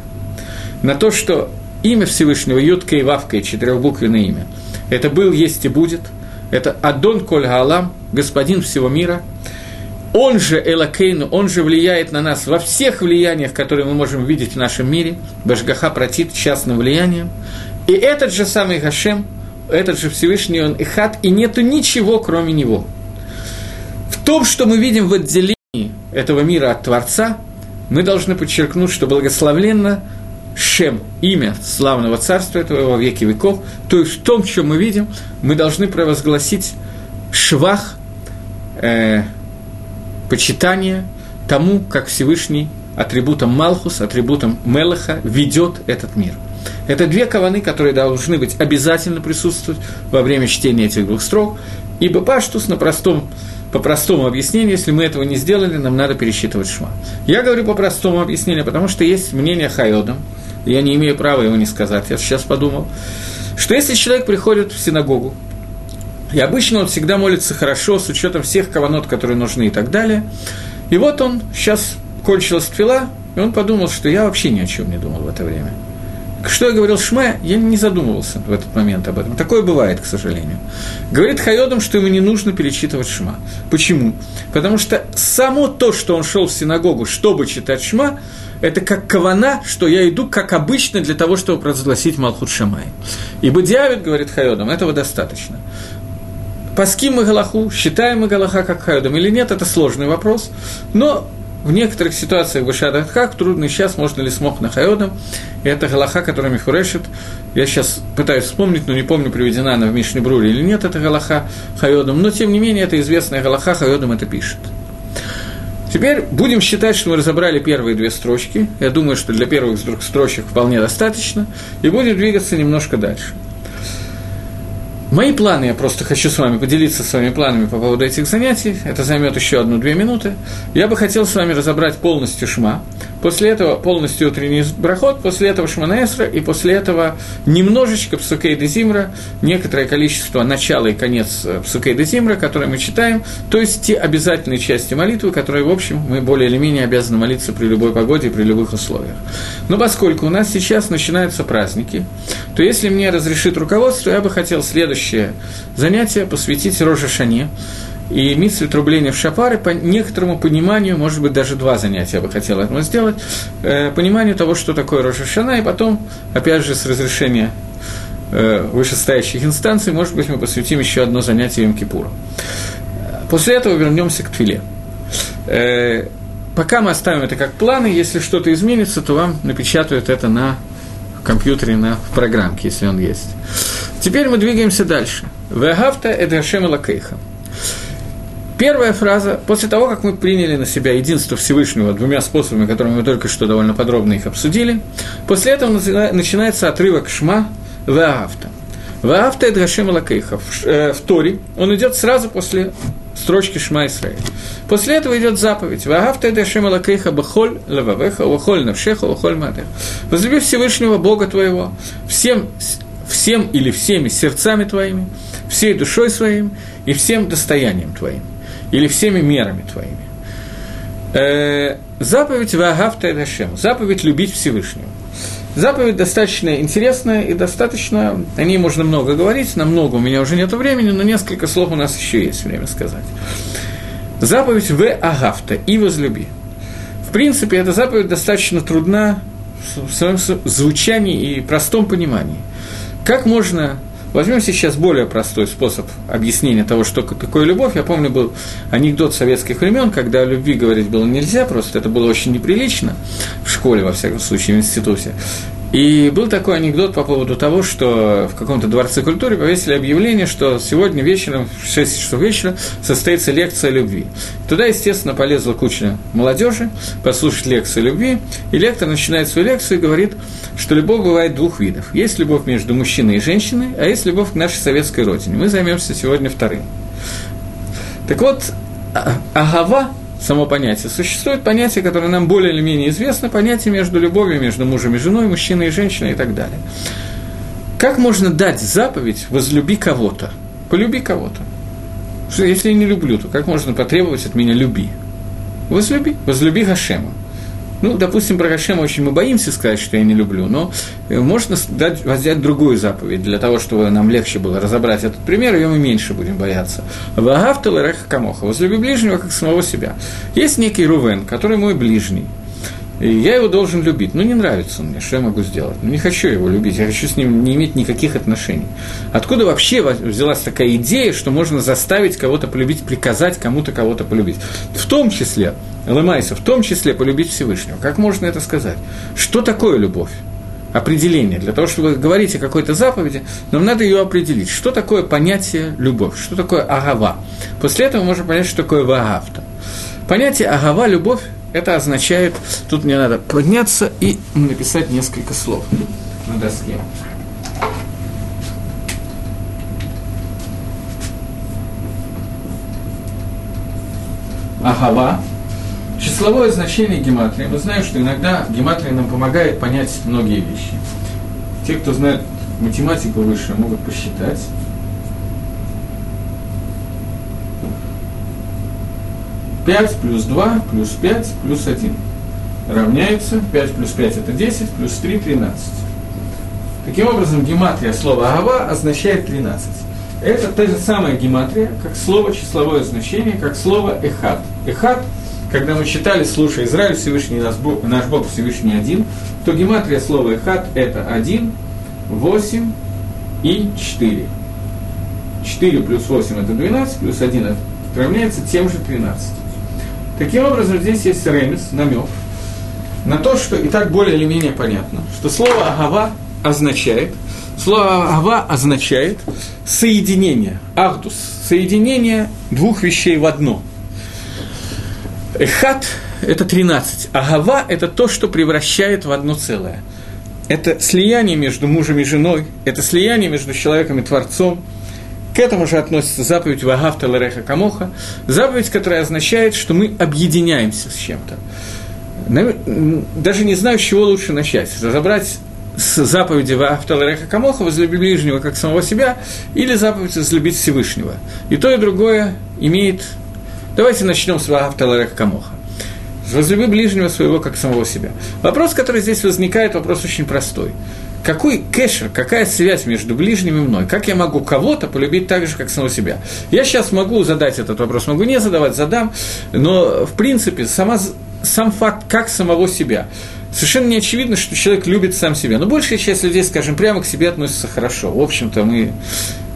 на то, что имя Всевышнего, Ютка и Вавка, и четырехбуквенное имя, это был, есть и будет, это Адон Коль Гаалам, Господин всего мира, он же Элакейну, он же влияет на нас во всех влияниях, которые мы можем видеть в нашем мире, Башгаха протит частным влиянием, и этот же самый Гашем, этот же Всевышний, он Ихат, и нету ничего, кроме него – в том, что мы видим в отделении этого мира от Творца, мы должны подчеркнуть, что благословленно Шем, имя славного царства этого во веки веков, то есть в том, что мы видим, мы должны провозгласить швах, э, почитание тому, как Всевышний атрибутом Малхус, атрибутом Мелаха ведет этот мир. Это две каваны, которые должны быть обязательно присутствовать во время чтения этих двух строк, ибо Паштус на простом по простому объяснению, если мы этого не сделали, нам надо пересчитывать шма. Я говорю по простому объяснению, потому что есть мнение Хайодом, я не имею права его не сказать, я сейчас подумал, что если человек приходит в синагогу, и обычно он всегда молится хорошо, с учетом всех каванот, которые нужны и так далее, и вот он сейчас кончилась твила, и он подумал, что я вообще ни о чем не думал в это время – что я говорил Шме, я не задумывался в этот момент об этом. Такое бывает, к сожалению. Говорит Хайодом, что ему не нужно перечитывать Шма. Почему? Потому что само то, что он шел в синагогу, чтобы читать Шма, это как кавана, что я иду, как обычно, для того, чтобы провозгласить Малхут Шамай. Ибо Диавид, говорит Хайодом, этого достаточно. Паским мы Галаху, считаем мы Галаха как Хайодом или нет, это сложный вопрос, но в некоторых ситуациях Башад Хак трудно сейчас, можно ли смог на Хайодом. И это Галаха, которая Михурешит. Я сейчас пытаюсь вспомнить, но не помню, приведена она в Мишне Бруре или нет, это Галаха Хайодом. Но, тем не менее, это известная Галаха, Хайодом это пишет. Теперь будем считать, что мы разобрали первые две строчки. Я думаю, что для первых строчек вполне достаточно. И будем двигаться немножко дальше. Мои планы, я просто хочу с вами поделиться своими планами по поводу этих занятий, это займет еще одну-две минуты. Я бы хотел с вами разобрать полностью Шма, после этого полностью утренний брахот, после этого Шманаэсра, и после этого немножечко Псукей де Зимра, некоторое количество начала и конец э, Псукей де Зимра, которые мы читаем, то есть те обязательные части молитвы, которые, в общем, мы более или менее обязаны молиться при любой погоде и при любых условиях. Но поскольку у нас сейчас начинаются праздники, то если мне разрешит руководство, я бы хотел следующее занятие посвятить Роже Шане, и митсве трубления в шапары, по некоторому пониманию, может быть, даже два занятия я бы хотел этому сделать, э, пониманию того, что такое Рошашана, и потом, опять же, с разрешения э, вышестоящих инстанций, может быть, мы посвятим еще одно занятие Им Кипуру. После этого вернемся к Твиле. Э, пока мы оставим это как планы, если что-то изменится, то вам напечатают это на компьютере, на программке, если он есть. Теперь мы двигаемся дальше. Вегавта эдашем лакейха. Первая фраза, после того, как мы приняли на себя единство Всевышнего двумя способами, которыми мы только что довольно подробно их обсудили, после этого начинается отрывок Шма Ваафта. Ваафта – это Гашем Лакейха. В, э, в Торе он идет сразу после строчки Шма Исраиль. После этого идет заповедь. Ваафта это Шема Лакейха Бахоль Лававеха, Вахоль Навшеха, Вахоль Мадех. Возлюби Всевышнего Бога твоего всем, всем или всеми сердцами твоими, всей душой своим и всем достоянием твоим или всеми мерами твоими. Э, заповедь Ваагавта Эдашем, заповедь любить Всевышнего. Заповедь достаточно интересная и достаточно, о ней можно много говорить, на много у меня уже нет времени, но несколько слов у нас еще есть время сказать. Заповедь В Агавта и возлюби. В принципе, эта заповедь достаточно трудна в своем звучании и простом понимании. Как можно Возьмем сейчас более простой способ объяснения того, что такое любовь. Я помню, был анекдот советских времен, когда о любви говорить было нельзя, просто это было очень неприлично в школе, во всяком случае, в институте. И был такой анекдот по поводу того, что в каком-то дворце культуры повесили объявление, что сегодня вечером, в 6 часов вечера, состоится лекция любви. Туда, естественно, полезла куча молодежи послушать лекцию любви, и лектор начинает свою лекцию и говорит, что любовь бывает двух видов. Есть любовь между мужчиной и женщиной, а есть любовь к нашей советской родине. Мы займемся сегодня вторым. Так вот, а, агава, само понятие, существует понятие, которое нам более или менее известно, понятие между любовью, между мужем и женой, мужчиной и женщиной и так далее. Как можно дать заповедь «возлюби кого-то»? Полюби кого-то. Что если я не люблю, то как можно потребовать от меня люби? Возлюби, возлюби Гашема. Ну, допустим, про Гашема очень мы боимся сказать, что я не люблю, но э, можно дать, взять другую заповедь для того, чтобы нам легче было разобрать этот пример, ее мы меньше будем бояться. Вагавтал и камоха. Возлюби ближнего, как самого себя. Есть некий Рувен, который мой ближний – я его должен любить. Ну, не нравится он мне, что я могу сделать? Ну, не хочу его любить, я хочу с ним не иметь никаких отношений. Откуда вообще взялась такая идея, что можно заставить кого-то полюбить, приказать кому-то кого-то полюбить? В том числе, Лемайса, в том числе полюбить Всевышнего. Как можно это сказать? Что такое любовь? определение. Для того, чтобы говорить о какой-то заповеди, нам надо ее определить. Что такое понятие любовь? Что такое агава? После этого можно понять, что такое ваагавта. Понятие агава, любовь, это означает, тут мне надо подняться и написать несколько слов на доске. Агава. Числовое значение гематрии. Мы знаем, что иногда гематрия нам помогает понять многие вещи. Те, кто знает математику выше, могут посчитать. 5 плюс 2 плюс 5 плюс 1 равняется, 5 плюс 5 это 10, плюс 3 – 13. Таким образом, гематрия слова «агава» означает 13. Это та же самая гематрия, как слово числовое значение, как слово «эхат». «Эхат» когда мы читали, слушай, Израиль Всевышний, наш Бог, наш Бог Всевышний один, то гематрия слова «эхат» – это 1, 8 и 4. 4 плюс 8 – это 12, плюс 1 – это равняется тем же 13. Таким образом, здесь есть ремес, намек на то, что и так более или менее понятно, что слово «агава» означает, слово «агава» означает соединение, ахдус, соединение двух вещей в одно. Эхат – это 13, агава – это то, что превращает в одно целое. Это слияние между мужем и женой, это слияние между человеком и Творцом – к этому же относится заповедь Вагавта Лареха Камоха, заповедь, которая означает, что мы объединяемся с чем-то. Даже не знаю, с чего лучше начать. Разобрать с заповеди Ваавта Лареха Камоха, возлюби ближнего как самого себя, или заповедь возлюбить Всевышнего. И то, и другое имеет... Давайте начнем с Ваавта Лареха Камоха. Возлюби ближнего своего как самого себя. Вопрос, который здесь возникает, вопрос очень простой какой кэшер, какая связь между ближним и мной? Как я могу кого-то полюбить так же, как самого себя? Я сейчас могу задать этот вопрос, могу не задавать, задам, но, в принципе, сама, сам факт, как самого себя. Совершенно не очевидно, что человек любит сам себя. Но большая часть людей, скажем, прямо к себе относится хорошо. В общем-то, мы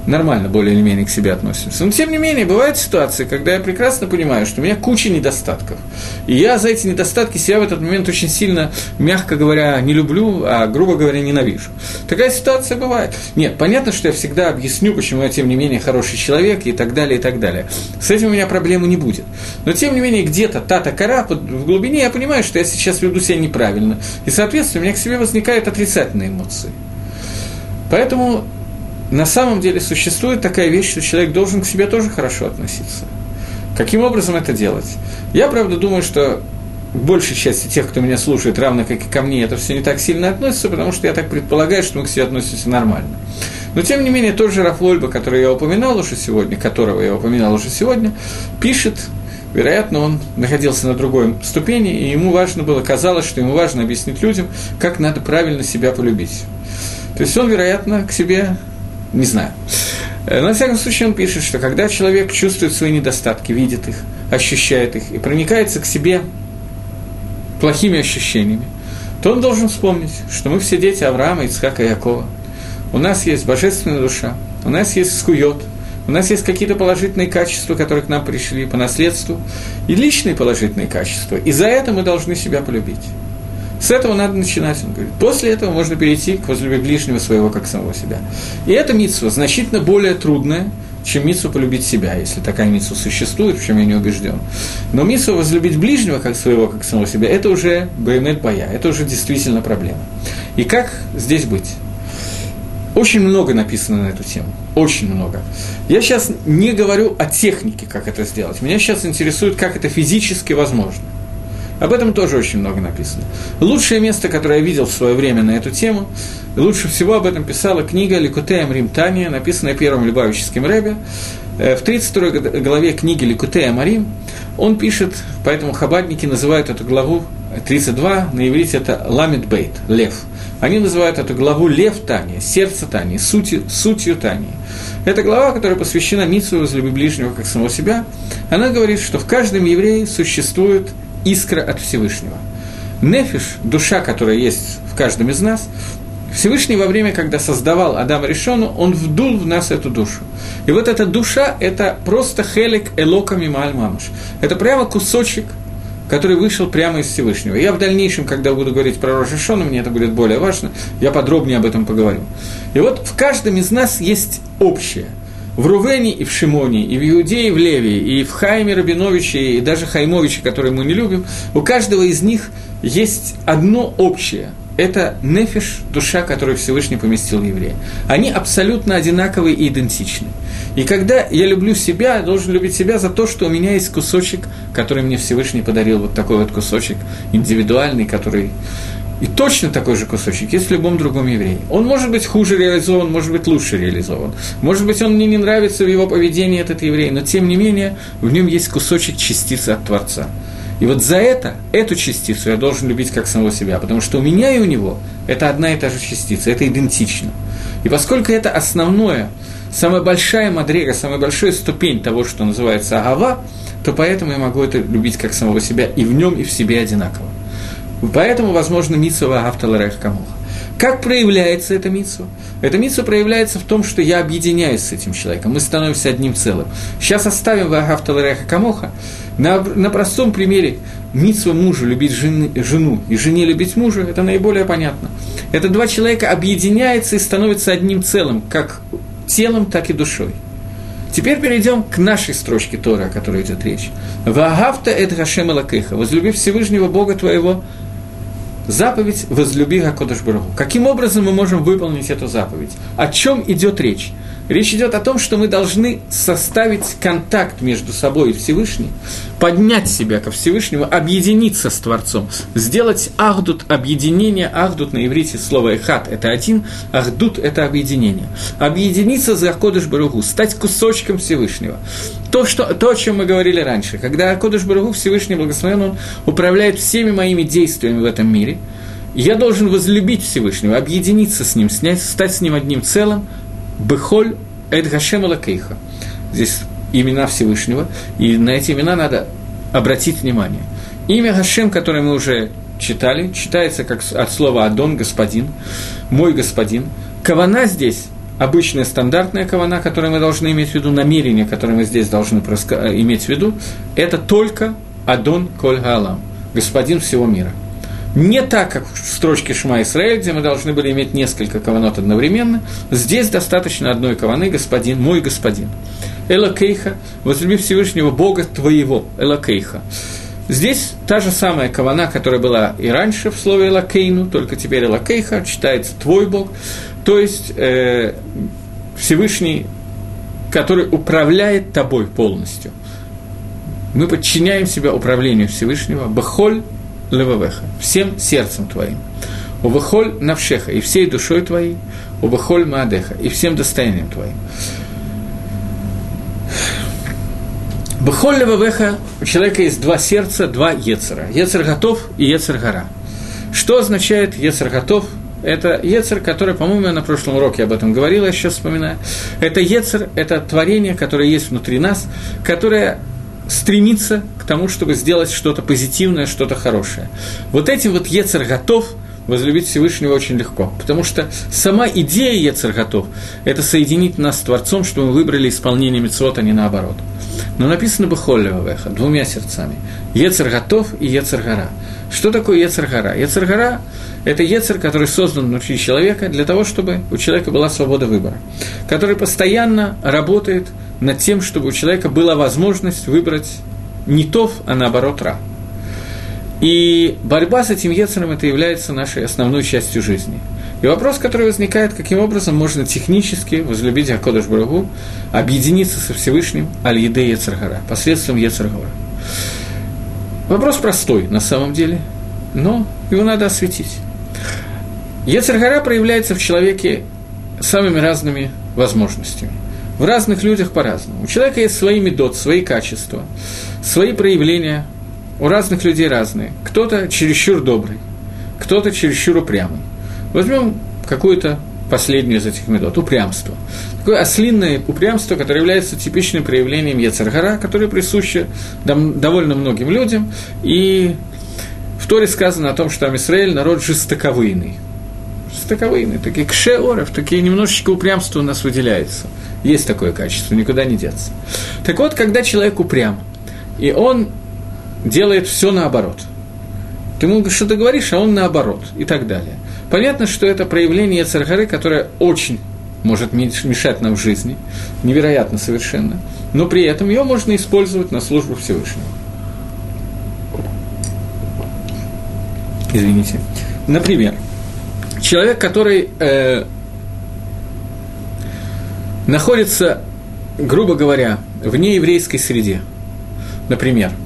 нормально более или менее к себе относимся. Но, тем не менее, бывают ситуации, когда я прекрасно понимаю, что у меня куча недостатков. И я за эти недостатки себя в этот момент очень сильно, мягко говоря, не люблю, а, грубо говоря, ненавижу. Такая ситуация бывает. Нет, понятно, что я всегда объясню, почему я, тем не менее, хороший человек и так далее, и так далее. С этим у меня проблемы не будет. Но, тем не менее, где-то та-то кора в глубине я понимаю, что я сейчас веду себя неправильно. И, соответственно, у меня к себе возникают отрицательные эмоции. Поэтому на самом деле существует такая вещь, что человек должен к себе тоже хорошо относиться. Каким образом это делать? Я, правда, думаю, что большей части тех, кто меня слушает, равно как и ко мне, это все не так сильно относится, потому что я так предполагаю, что мы к себе относимся нормально. Но, тем не менее, тот же Рафольба, который я упоминал уже сегодня, которого я упоминал уже сегодня, пишет, вероятно, он находился на другой ступени, и ему важно было, казалось, что ему важно объяснить людям, как надо правильно себя полюбить. То есть он, вероятно, к себе не знаю. Э, но, во всяком случае, он пишет, что когда человек чувствует свои недостатки, видит их, ощущает их и проникается к себе плохими ощущениями, то он должен вспомнить, что мы все дети Авраама, Ицхака и Якова. У нас есть божественная душа, у нас есть скует, у нас есть какие-то положительные качества, которые к нам пришли по наследству, и личные положительные качества. И за это мы должны себя полюбить. С этого надо начинать, он говорит. После этого можно перейти к возлюбить ближнего своего, как самого себя. И эта митсва значительно более трудная, чем митсу полюбить себя, если такая митсва существует, в чем я не убежден. Но митсу возлюбить ближнего, как своего, как самого себя, это уже баймет боя, это уже действительно проблема. И как здесь быть? Очень много написано на эту тему, очень много. Я сейчас не говорю о технике, как это сделать. Меня сейчас интересует, как это физически возможно. Об этом тоже очень много написано. Лучшее место, которое я видел в свое время на эту тему, лучше всего об этом писала книга Ликутеем Римтания, написанная первым Любавическим Рэбе. Э, в 32 главе книги Ликутея Марим он пишет, поэтому хабадники называют эту главу 32, на иврите это Ламит Бейт, лев – они называют эту главу «Лев Тани», «Сердце Тани», сутью, «Сутью Тани». Это глава, которая посвящена Митсу возлюби ближнего как самого себя. Она говорит, что в каждом еврее существует искра от Всевышнего. Нефиш, душа, которая есть в каждом из нас, Всевышний во время, когда создавал Адама Решону, он вдул в нас эту душу. И вот эта душа – это просто хелик элока мималь мамуш. Это прямо кусочек – который вышел прямо из Всевышнего. Я в дальнейшем, когда буду говорить про Рожешона, мне это будет более важно, я подробнее об этом поговорю. И вот в каждом из нас есть общее. В Рувене и в Шимоне, и в Иудее, и в Левии, и в Хайме Рабиновиче, и даже Хаймовиче, который мы не любим, у каждого из них есть одно общее – это нефиш, душа, которую Всевышний поместил в еврея. Они абсолютно одинаковые и идентичны. И когда я люблю себя, я должен любить себя за то, что у меня есть кусочек, который мне Всевышний подарил, вот такой вот кусочек индивидуальный, который и точно такой же кусочек есть в любом другом еврее. Он может быть хуже реализован, может быть лучше реализован. Может быть, он мне не нравится в его поведении, этот еврей, но тем не менее в нем есть кусочек частицы от Творца. И вот за это, эту частицу я должен любить как самого себя, потому что у меня и у него это одна и та же частица, это идентично. И поскольку это основное, самая большая мадрега, самая большая ступень того, что называется агава, то поэтому я могу это любить как самого себя и в нем, и в себе одинаково. Поэтому, возможно, митсова автоларех камуха. Как проявляется эта митсва? Эта митсва проявляется в том, что я объединяюсь с этим человеком, мы становимся одним целым. Сейчас оставим Вагавталареха Камоха. На, на простом примере митсва мужа любить жены, жену и жене любить мужа, это наиболее понятно. Это два человека объединяются и становятся одним целым, как телом, так и душой. Теперь перейдем к нашей строчке Тора, о которой идет речь. «Ваагавта эт Хашем Элакеха» – «Возлюби Всевышнего Бога твоего заповедь «возлюби Гакодыш Бараху». Каким образом мы можем выполнить эту заповедь? О чем идет речь? Речь идет о том, что мы должны составить контакт между собой и Всевышним, поднять себя ко Всевышнему, объединиться с Творцом, сделать ахдут, объединение, ахдут на иврите слово эхат – это один, ахдут – это объединение. Объединиться за Акодыш Баругу, стать кусочком Всевышнего. То, что, то, о чем мы говорили раньше, когда Акодыш Баругу, Всевышний Благословен, он управляет всеми моими действиями в этом мире, я должен возлюбить Всевышнего, объединиться с Ним, снять, стать с Ним одним целым – Бехоль Эд Гашем Лакейха. Здесь имена Всевышнего, и на эти имена надо обратить внимание. Имя Гашем, которое мы уже читали, читается как от слова «Адон», «господин», «мой господин». Кавана здесь обычная стандартная кавана, которую мы должны иметь в виду, намерение, которое мы здесь должны э, иметь в виду, это только Адон Коль Галам, господин всего мира – не так, как в строчке Шма Исраэль, где мы должны были иметь несколько каванот одновременно. Здесь достаточно одной каваны «Господин, мой господин». Элакейха, возлюби Всевышнего Бога твоего, Элакейха. Здесь та же самая кавана, которая была и раньше в слове Элакейну, только теперь Элакейха, читается «твой Бог», то есть э, Всевышний, который управляет тобой полностью. Мы подчиняем себя управлению Всевышнего, Бахоль левавеха, всем сердцем твоим. Увыхоль навшеха, и всей душой твоей, увыхоль маадеха, и всем достоянием твоим. Бахоль левавеха, у человека есть два сердца, два ецера. Ецер готов и ецер гора. Что означает ецер готов? Это Ецер, который, по-моему, я на прошлом уроке об этом говорил, я сейчас вспоминаю. Это Ецер, это творение, которое есть внутри нас, которое стремиться к тому, чтобы сделать что-то позитивное, что-то хорошее. Вот этим вот Ецер готов возлюбить Всевышнего очень легко, потому что сама идея Ецер готов – это соединить нас с Творцом, чтобы мы выбрали исполнение мецвод, а не наоборот. Но написано бы Холлевавеха, двумя сердцами. Ецер готов и Ецер гора. Что такое Ецер гора? Ецер гора – это Ецер, который создан внутри человека для того, чтобы у человека была свобода выбора, который постоянно работает – над тем, чтобы у человека была возможность выбрать не тов, а наоборот ра. И борьба с этим Ецером – это является нашей основной частью жизни. И вопрос, который возникает, каким образом можно технически возлюбить Акодыш Брагу, объединиться со Всевышним Аль-Еде Ецаргара, посредством Ецаргара. Вопрос простой на самом деле, но его надо осветить. Ецаргара проявляется в человеке самыми разными возможностями. В разных людях по-разному. У человека есть свои медот, свои качества, свои проявления. У разных людей разные. Кто-то чересчур добрый, кто-то чересчур упрямый. Возьмем какую-то последнюю из этих медот – упрямство. Такое ослинное упрямство, которое является типичным проявлением Ецаргара, которое присуще довольно многим людям. И в Торе сказано о том, что Амисраэль – народ жестоковыйный. Жестоковыйный, такие кшеоров, такие немножечко упрямства у нас выделяется. Есть такое качество, никуда не деться. Так вот, когда человек упрям, и он делает все наоборот. Ты ему что-то говоришь, а он наоборот, и так далее. Понятно, что это проявление Цархары, которое очень может мешать нам в жизни, невероятно совершенно, но при этом ее можно использовать на службу Всевышнего. Извините. Например, человек, который э, находится, грубо говоря, в нееврейской среде, например –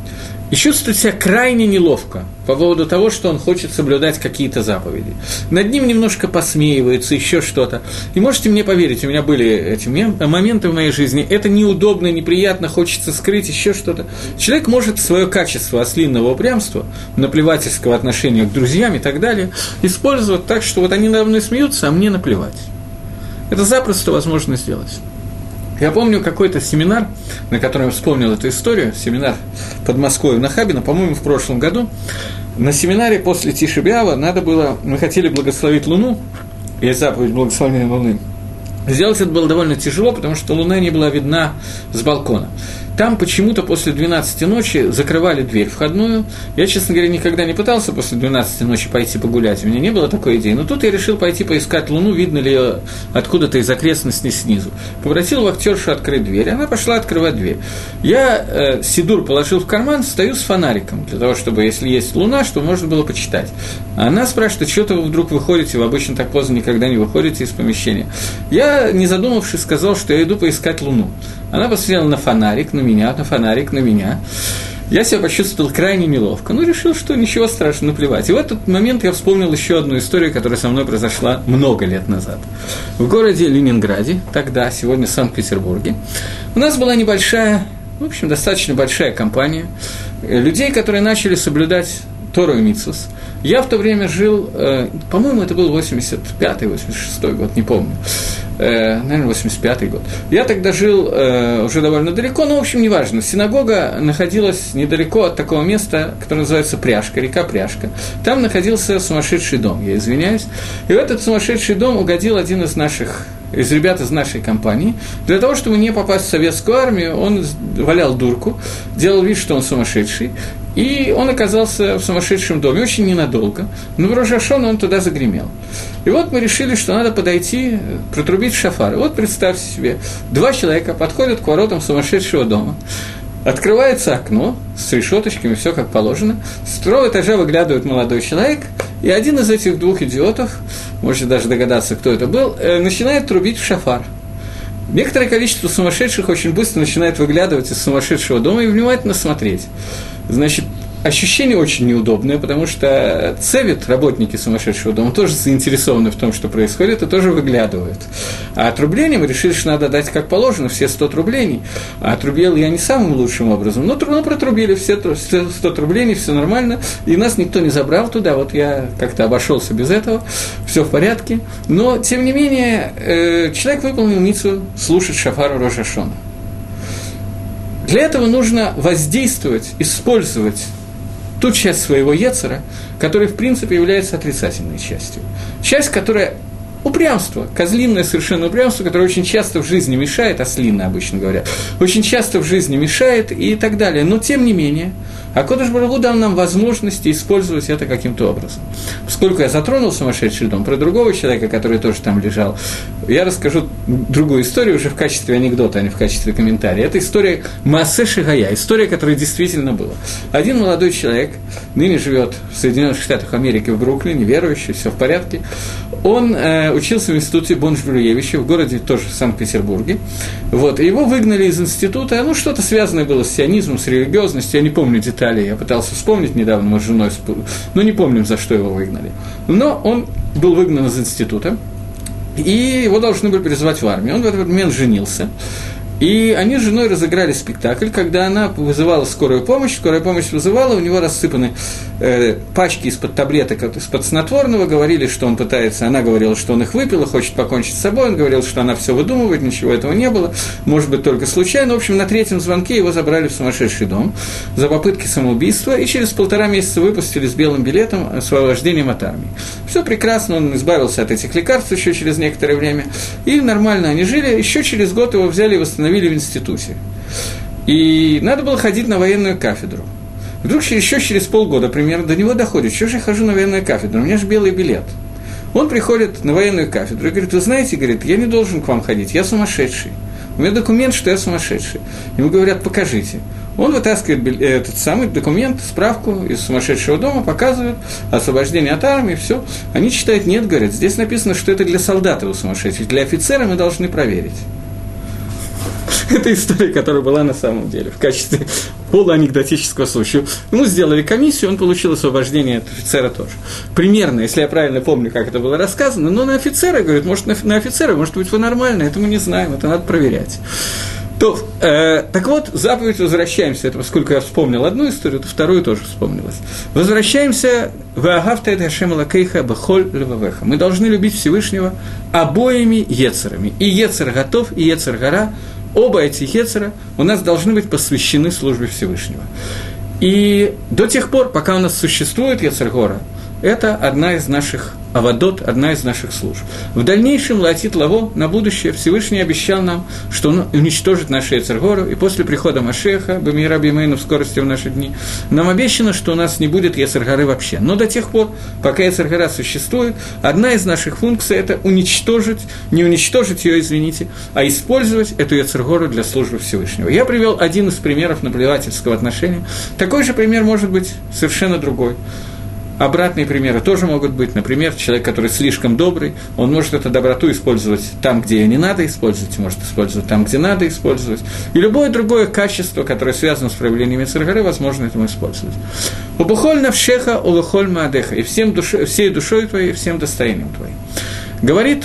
и чувствует себя крайне неловко по поводу того, что он хочет соблюдать какие-то заповеди. Над ним немножко посмеиваются, еще что-то. И можете мне поверить, у меня были эти моменты в моей жизни, это неудобно, неприятно, хочется скрыть, еще что-то. Человек может свое качество ослинного упрямства, наплевательского отношения к друзьям и так далее, использовать так, что вот они надо мной смеются, а мне наплевать. Это запросто возможно сделать. Я помню какой-то семинар, на котором я вспомнил эту историю, семинар под Москвой в Нахабино, по-моему, в прошлом году. На семинаре после Тишибиава надо было, мы хотели благословить Луну, есть заповедь благословения Луны. Сделать это было довольно тяжело, потому что Луна не была видна с балкона. Там почему-то после 12 ночи закрывали дверь входную. Я, честно говоря, никогда не пытался после 12 ночи пойти погулять. У меня не было такой идеи. Но тут я решил пойти поискать Луну, видно ли ее откуда-то из окрестностей снизу. Попросил вахтершу открыть дверь. Она пошла открывать дверь. Я э, Сидур положил в карман, стою с фонариком, для того, чтобы, если есть Луна, чтобы можно было почитать. Она спрашивает, что-то вы вдруг выходите, вы обычно так поздно никогда не выходите из помещения. Я, не задумавшись, сказал, что я иду поискать Луну. Она посмотрела на фонарик, на меня, на фонарик, на меня. Я себя почувствовал крайне неловко, но решил, что ничего страшного, наплевать. И в этот момент я вспомнил еще одну историю, которая со мной произошла много лет назад. В городе Ленинграде, тогда, сегодня Санкт-Петербурге, у нас была небольшая, в общем, достаточно большая компания людей, которые начали соблюдать Тору и Митсус. Я в то время жил, э, по-моему, это был 85-й, 86-й год, не помню. Э, наверное, 85-й год. Я тогда жил э, уже довольно далеко, но, в общем, неважно. Синагога находилась недалеко от такого места, которое называется Пряжка, река Пряжка. Там находился сумасшедший дом, я извиняюсь. И в этот сумасшедший дом угодил один из наших из ребят из нашей компании, для того, чтобы не попасть в советскую армию, он валял дурку, делал вид, что он сумасшедший, и он оказался в сумасшедшем доме очень ненадолго, но в Рожашон он туда загремел. И вот мы решили, что надо подойти, протрубить шафар. И вот представьте себе, два человека подходят к воротам сумасшедшего дома, Открывается окно с решеточками, все как положено. С второго этажа выглядывает молодой человек, и один из этих двух идиотов, можете даже догадаться, кто это был, э, начинает трубить в шафар. Некоторое количество сумасшедших очень быстро начинает выглядывать из сумасшедшего дома и внимательно смотреть. Значит, ощущение очень неудобное, потому что цевит, работники сумасшедшего дома, тоже заинтересованы в том, что происходит, и тоже выглядывают. А отрубление мы решили, что надо дать как положено, все 100 рублений. А отрубил я не самым лучшим образом, но ну, протрубили все 100 рублений, все нормально, и нас никто не забрал туда, вот я как-то обошелся без этого, все в порядке. Но, тем не менее, э, человек выполнил мицу слушать Шафару Рошашона. Для этого нужно воздействовать, использовать ту часть своего Ецера, которая, в принципе, является отрицательной частью. Часть, которая упрямство, козлиное совершенно упрямство, которое очень часто в жизни мешает, ослинное обычно говорят, очень часто в жизни мешает и так далее. Но, тем не менее, А Кодыш Барагу дал нам возможности использовать это каким-то образом. Поскольку я затронул сумасшедший дом, про другого человека, который тоже там лежал, я расскажу другую историю уже в качестве анекдота, а не в качестве комментария. Это история Маасе Шигая, история, которая действительно была. Один молодой человек, ныне живет в Соединенных Штатах Америки, в Бруклине, верующий, все в порядке. Он э, учился в институте Бонж-Блюевича в городе тоже в Санкт-Петербурге. Вот, его выгнали из института, ну, что-то связанное было с сионизмом, с религиозностью, я не помню деталей, я пытался вспомнить недавно, мы с женой, но не помним, за что его выгнали. Но он был выгнан из института, и его должны были призвать в армию. Он в этот момент женился. И они с женой разыграли спектакль, когда она вызывала скорую помощь, скорая помощь вызывала, у него рассыпаны э, пачки из-под таблеток, из-под снотворного, говорили, что он пытается, она говорила, что он их выпил и хочет покончить с собой, он говорил, что она все выдумывает, ничего этого не было, может быть, только случайно. В общем, на третьем звонке его забрали в сумасшедший дом за попытки самоубийства, и через полтора месяца выпустили с белым билетом освобождением от армии. Все прекрасно, он избавился от этих лекарств еще через некоторое время, и нормально они жили, еще через год его взяли и восстановили в институте. И надо было ходить на военную кафедру. Вдруг еще через полгода примерно до него доходит, что же я хожу на военную кафедру, у меня же белый билет. Он приходит на военную кафедру и говорит, вы знаете, говорит, я не должен к вам ходить, я сумасшедший. У меня документ, что я сумасшедший. Ему говорят, покажите. Он вытаскивает этот самый документ, справку из сумасшедшего дома, показывает освобождение от армии, все. Они читают, нет, говорят, здесь написано, что это для солдата у сумасшедших, для офицера мы должны проверить. Это история, которая была на самом деле в качестве полуанекдотического случая. Ему сделали комиссию, он получил освобождение от офицера тоже. Примерно, если я правильно помню, как это было рассказано, но на офицера, говорит, может, на офицера, может быть, вы нормально, это мы не знаем, это надо проверять. То, э, так вот, заповедь возвращаемся, это поскольку я вспомнил одну историю, то вторую тоже вспомнилась. Возвращаемся в Агавта это Лакейха Бахоль Левавеха. Мы должны любить Всевышнего обоими Ецерами. И Ецер готов, и Ецер гора Оба эти хецера у нас должны быть посвящены службе Всевышнего. И до тех пор, пока у нас существует Ецергора, это одна из наших Авадот – одна из наших служб. В дальнейшем Латит Лаво на будущее Всевышний обещал нам, что он уничтожит наши Эцергору, и после прихода Машеха, Бамира Бимейну в скорости в наши дни, нам обещано, что у нас не будет Ецергоры вообще. Но до тех пор, пока Ецергора существует, одна из наших функций – это уничтожить, не уничтожить ее, извините, а использовать эту Ецергору для службы Всевышнего. Я привел один из примеров наплевательского отношения. Такой же пример может быть совершенно другой. Обратные примеры тоже могут быть. Например, человек, который слишком добрый, он может эту доброту использовать там, где ее не надо использовать, может использовать там, где надо использовать. И любое другое качество, которое связано с проявлениями Царгары, возможно этому использовать. Убухоль навшеха, улухоль маадеха. И всем душ... всей душой твоей, всем достоянием твоим. Говорит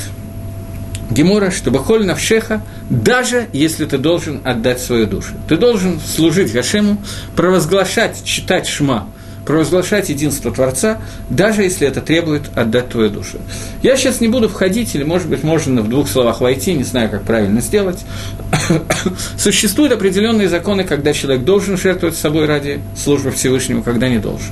Гемора, что Бахоль Навшеха, даже если ты должен отдать свою душу. Ты должен служить Гашему, провозглашать, читать Шма – провозглашать единство Творца, даже если это требует отдать твою душу. Я сейчас не буду входить, или, может быть, можно в двух словах войти, не знаю, как правильно сделать. Существуют определенные законы, когда человек должен жертвовать собой ради службы Всевышнему, когда не должен.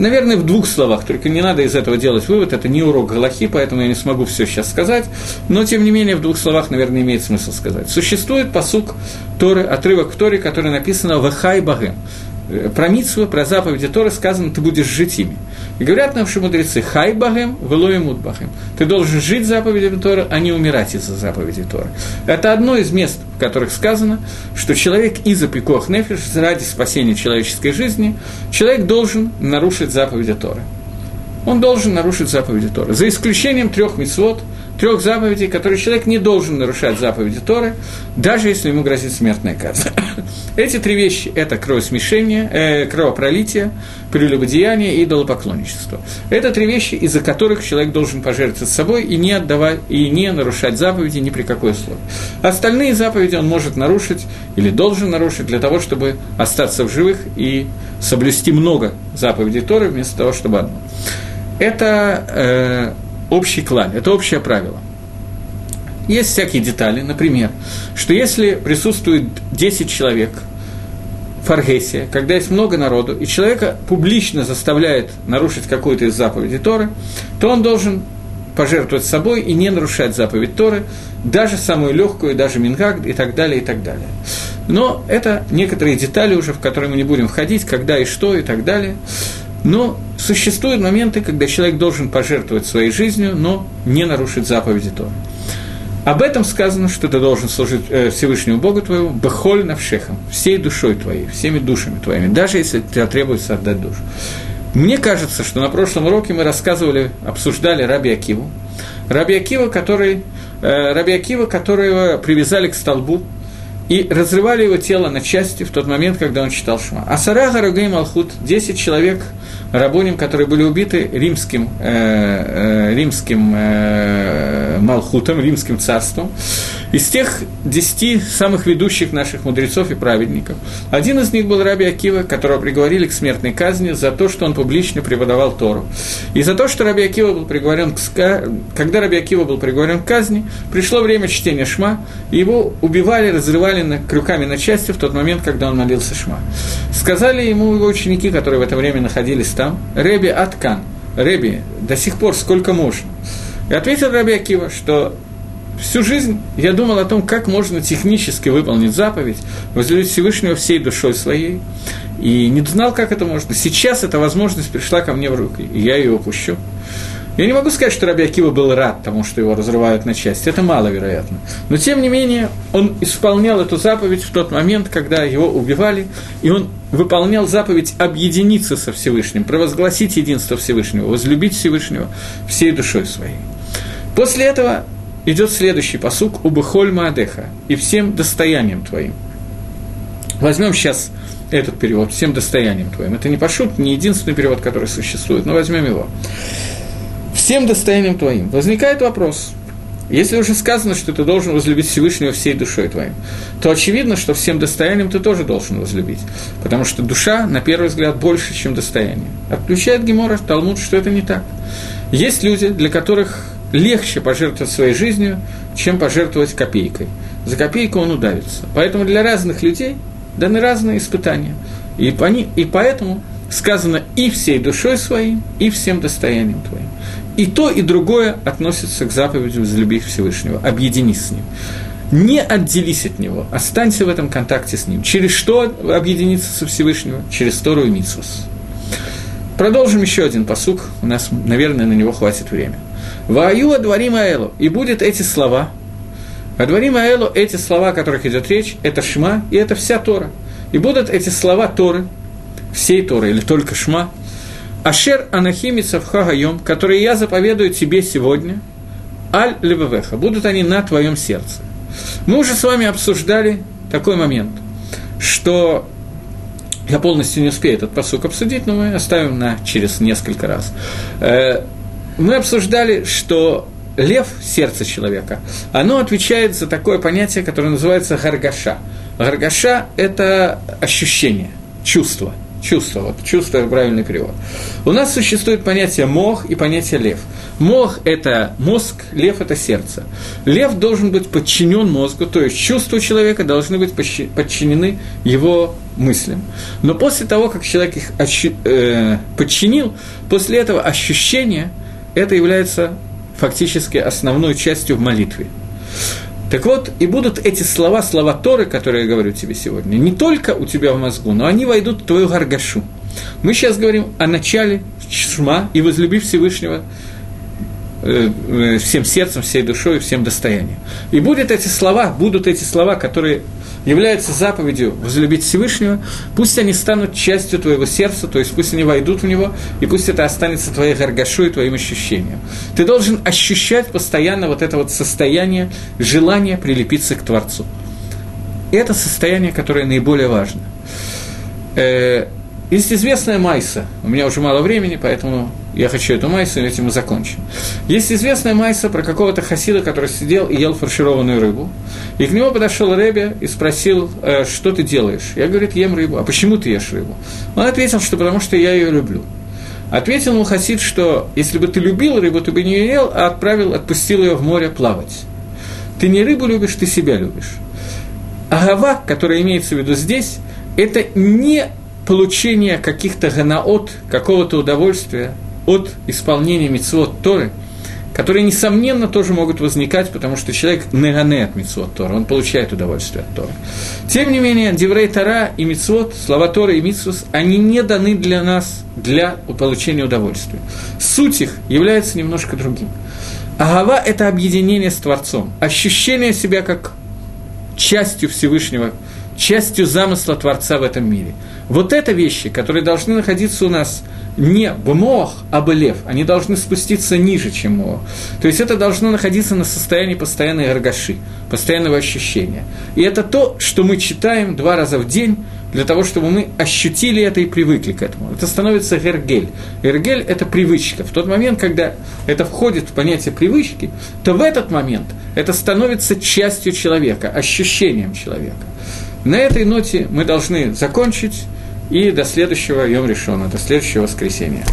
Наверное, в двух словах, только не надо из этого делать вывод, это не урок Галахи, поэтому я не смогу все сейчас сказать, но, тем не менее, в двух словах, наверное, имеет смысл сказать. Существует посук Торы, отрывок в Торе, который написано «Вахай Багем», про Митсву, про заповеди Торы сказано, ты будешь жить ими. И говорят наши мудрецы, хай багем, велоемут багем. Ты должен жить заповедями Торы, а не умирать из-за заповедей Торы. Это одно из мест, в которых сказано, что человек из-за пикох нефиш, ради спасения человеческой жизни, человек должен нарушить заповеди Торы. Он должен нарушить заповеди Торы. За исключением трех мецвод – трех заповедей, которые человек не должен нарушать заповеди Торы, даже если ему грозит смертная казнь. Эти три вещи – это кровосмешение, э, кровопролитие, прелюбодеяние и идолопоклонничество. Это три вещи, из-за которых человек должен пожертвовать собой и не отдавать, и не нарушать заповеди ни при какой условии. Остальные заповеди он может нарушить или должен нарушить для того, чтобы остаться в живых и соблюсти много заповедей Торы вместо того, чтобы одну. Это э, общий клаль, это общее правило. Есть всякие детали, например, что если присутствует 10 человек в Аргесе, когда есть много народу, и человека публично заставляет нарушить какую-то из заповедей Торы, то он должен пожертвовать собой и не нарушать заповедь Торы, даже самую легкую, даже Мингаг и так далее, и так далее. Но это некоторые детали уже, в которые мы не будем входить, когда и что и так далее. Но существуют моменты, когда человек должен пожертвовать своей жизнью, но не нарушить заповеди Тора. Об этом сказано, что ты должен служить э, Всевышнему Богу твоему, бехоль навшехом, всей душой твоей, всеми душами твоими, даже если тебе требуется отдать душу. Мне кажется, что на прошлом уроке мы рассказывали, обсуждали Раби Акиву. Раби Акива, который, э, Раби Акива, которого привязали к столбу и разрывали его тело на части в тот момент, когда он читал Шма. А Сара Гарагей Малхут, 10 человек – рабоним, которые были убиты римским, э, э, римским э, Малхутом, римским царством, из тех десяти самых ведущих наших мудрецов и праведников. Один из них был Раби Акива, которого приговорили к смертной казни за то, что он публично преподавал Тору. И за то, что Раби Акива был приговорен к... Когда Раби Акива был приговорен к казни, пришло время чтения Шма, и его убивали, разрывали на, крюками на части в тот момент, когда он молился Шма. Сказали ему его ученики, которые в это время находились там, Реби Аткан, Реби, до сих пор сколько можно. И ответил Раби Акива, что всю жизнь я думал о том, как можно технически выполнить заповедь, возлюбить Всевышнего всей душой своей, и не знал, как это можно. Сейчас эта возможность пришла ко мне в руки, и я ее упущу. Я не могу сказать, что Раби Акива был рад тому, что его разрывают на части. Это маловероятно. Но, тем не менее, он исполнял эту заповедь в тот момент, когда его убивали, и он выполнял заповедь объединиться со Всевышним, провозгласить единство Всевышнего, возлюбить Всевышнего всей душой своей. После этого идет следующий посук «Убыхольма Адеха» и всем достоянием твоим. Возьмем сейчас этот перевод «всем достоянием твоим». Это не пошут, не единственный перевод, который существует, но возьмем его всем достоянием твоим. Возникает вопрос, если уже сказано, что ты должен возлюбить Всевышнего всей душой твоим, то очевидно, что всем достоянием ты тоже должен возлюбить, потому что душа, на первый взгляд, больше, чем достояние. Отключает Гемора Талмуд, что это не так. Есть люди, для которых легче пожертвовать своей жизнью, чем пожертвовать копейкой. За копейку он удавится. Поэтому для разных людей даны разные испытания. И, и поэтому сказано и всей душой своей, и всем достоянием твоим. И то, и другое относится к заповеди «Возлюби Всевышнего», объединись с Ним. Не отделись от Него, останься в этом контакте с Ним. Через что объединиться со Всевышнего? Через Тору и Митсус. Продолжим еще один посук, у нас, наверное, на него хватит времени. «Ваю адварим аэлу» и будет эти слова. Адварим аэлу, эти слова, о которых идет речь, это Шма и это вся Тора. И будут эти слова Торы, всей Торы или только Шма, Ашер Анахимица в Хагайом, которые я заповедую тебе сегодня, Аль Левевеха, будут они на твоем сердце. Мы уже с вами обсуждали такой момент, что я полностью не успею этот посук обсудить, но мы оставим на через несколько раз. Мы обсуждали, что лев, сердце человека, оно отвечает за такое понятие, которое называется гаргаша. Гаргаша – это ощущение, чувство – чувство, вот чувство – правильный перевод. У нас существует понятие мох и понятие лев. Мох – это мозг, лев – это сердце. Лев должен быть подчинен мозгу, то есть чувства человека должны быть подчинены его мыслям. Но после того, как человек их э, подчинил, после этого ощущение – это является фактически основной частью в молитве. Так вот, и будут эти слова, слова Торы, которые я говорю тебе сегодня, не только у тебя в мозгу, но они войдут в твою гаргашу. Мы сейчас говорим о начале шма и возлюби Всевышнего всем сердцем, всей душой, всем достоянием. И будут эти слова, будут эти слова, которые являются заповедью возлюбить Всевышнего, пусть они станут частью твоего сердца, то есть пусть они войдут в него, и пусть это останется твоей гаргашой и твоим ощущением. Ты должен ощущать постоянно вот это вот состояние желания прилепиться к Творцу. Это состояние, которое наиболее важно. Есть известная Майса. У меня уже мало времени, поэтому я хочу эту Майсу, и этим мы закончим. Есть известная Майса про какого-то хасида, который сидел и ел фаршированную рыбу. И к нему подошел Рэбе и спросил, «Э, что ты делаешь? Я, говорит, ем рыбу. А почему ты ешь рыбу? Он ответил, что потому что я ее люблю. Ответил ему хасид, что если бы ты любил рыбу, ты бы не ел, а отправил, отпустил ее в море плавать. Ты не рыбу любишь, ты себя любишь. Агава, которая имеется в виду здесь, это не получение каких-то ганаот, какого-то удовольствия от исполнения митцвот Торы, которые, несомненно, тоже могут возникать, потому что человек негане от митцвот Тора, он получает удовольствие от Тора. Тем не менее, Деврей Тора и митцвот, слова Тора и митцвос, они не даны для нас для получения удовольствия. Суть их является немножко другим. Агава – это объединение с Творцом, ощущение себя как частью Всевышнего, частью замысла Творца в этом мире. Вот это вещи, которые должны находиться у нас не в мох, а в лев. Они должны спуститься ниже, чем мох. То есть это должно находиться на состоянии постоянной эргаши, постоянного ощущения. И это то, что мы читаем два раза в день, для того, чтобы мы ощутили это и привыкли к этому. Это становится гергель. Гергель – это привычка. В тот момент, когда это входит в понятие привычки, то в этот момент это становится частью человека, ощущением человека. На этой ноте мы должны закончить и до следующего Йом Решона, до следующего воскресенья.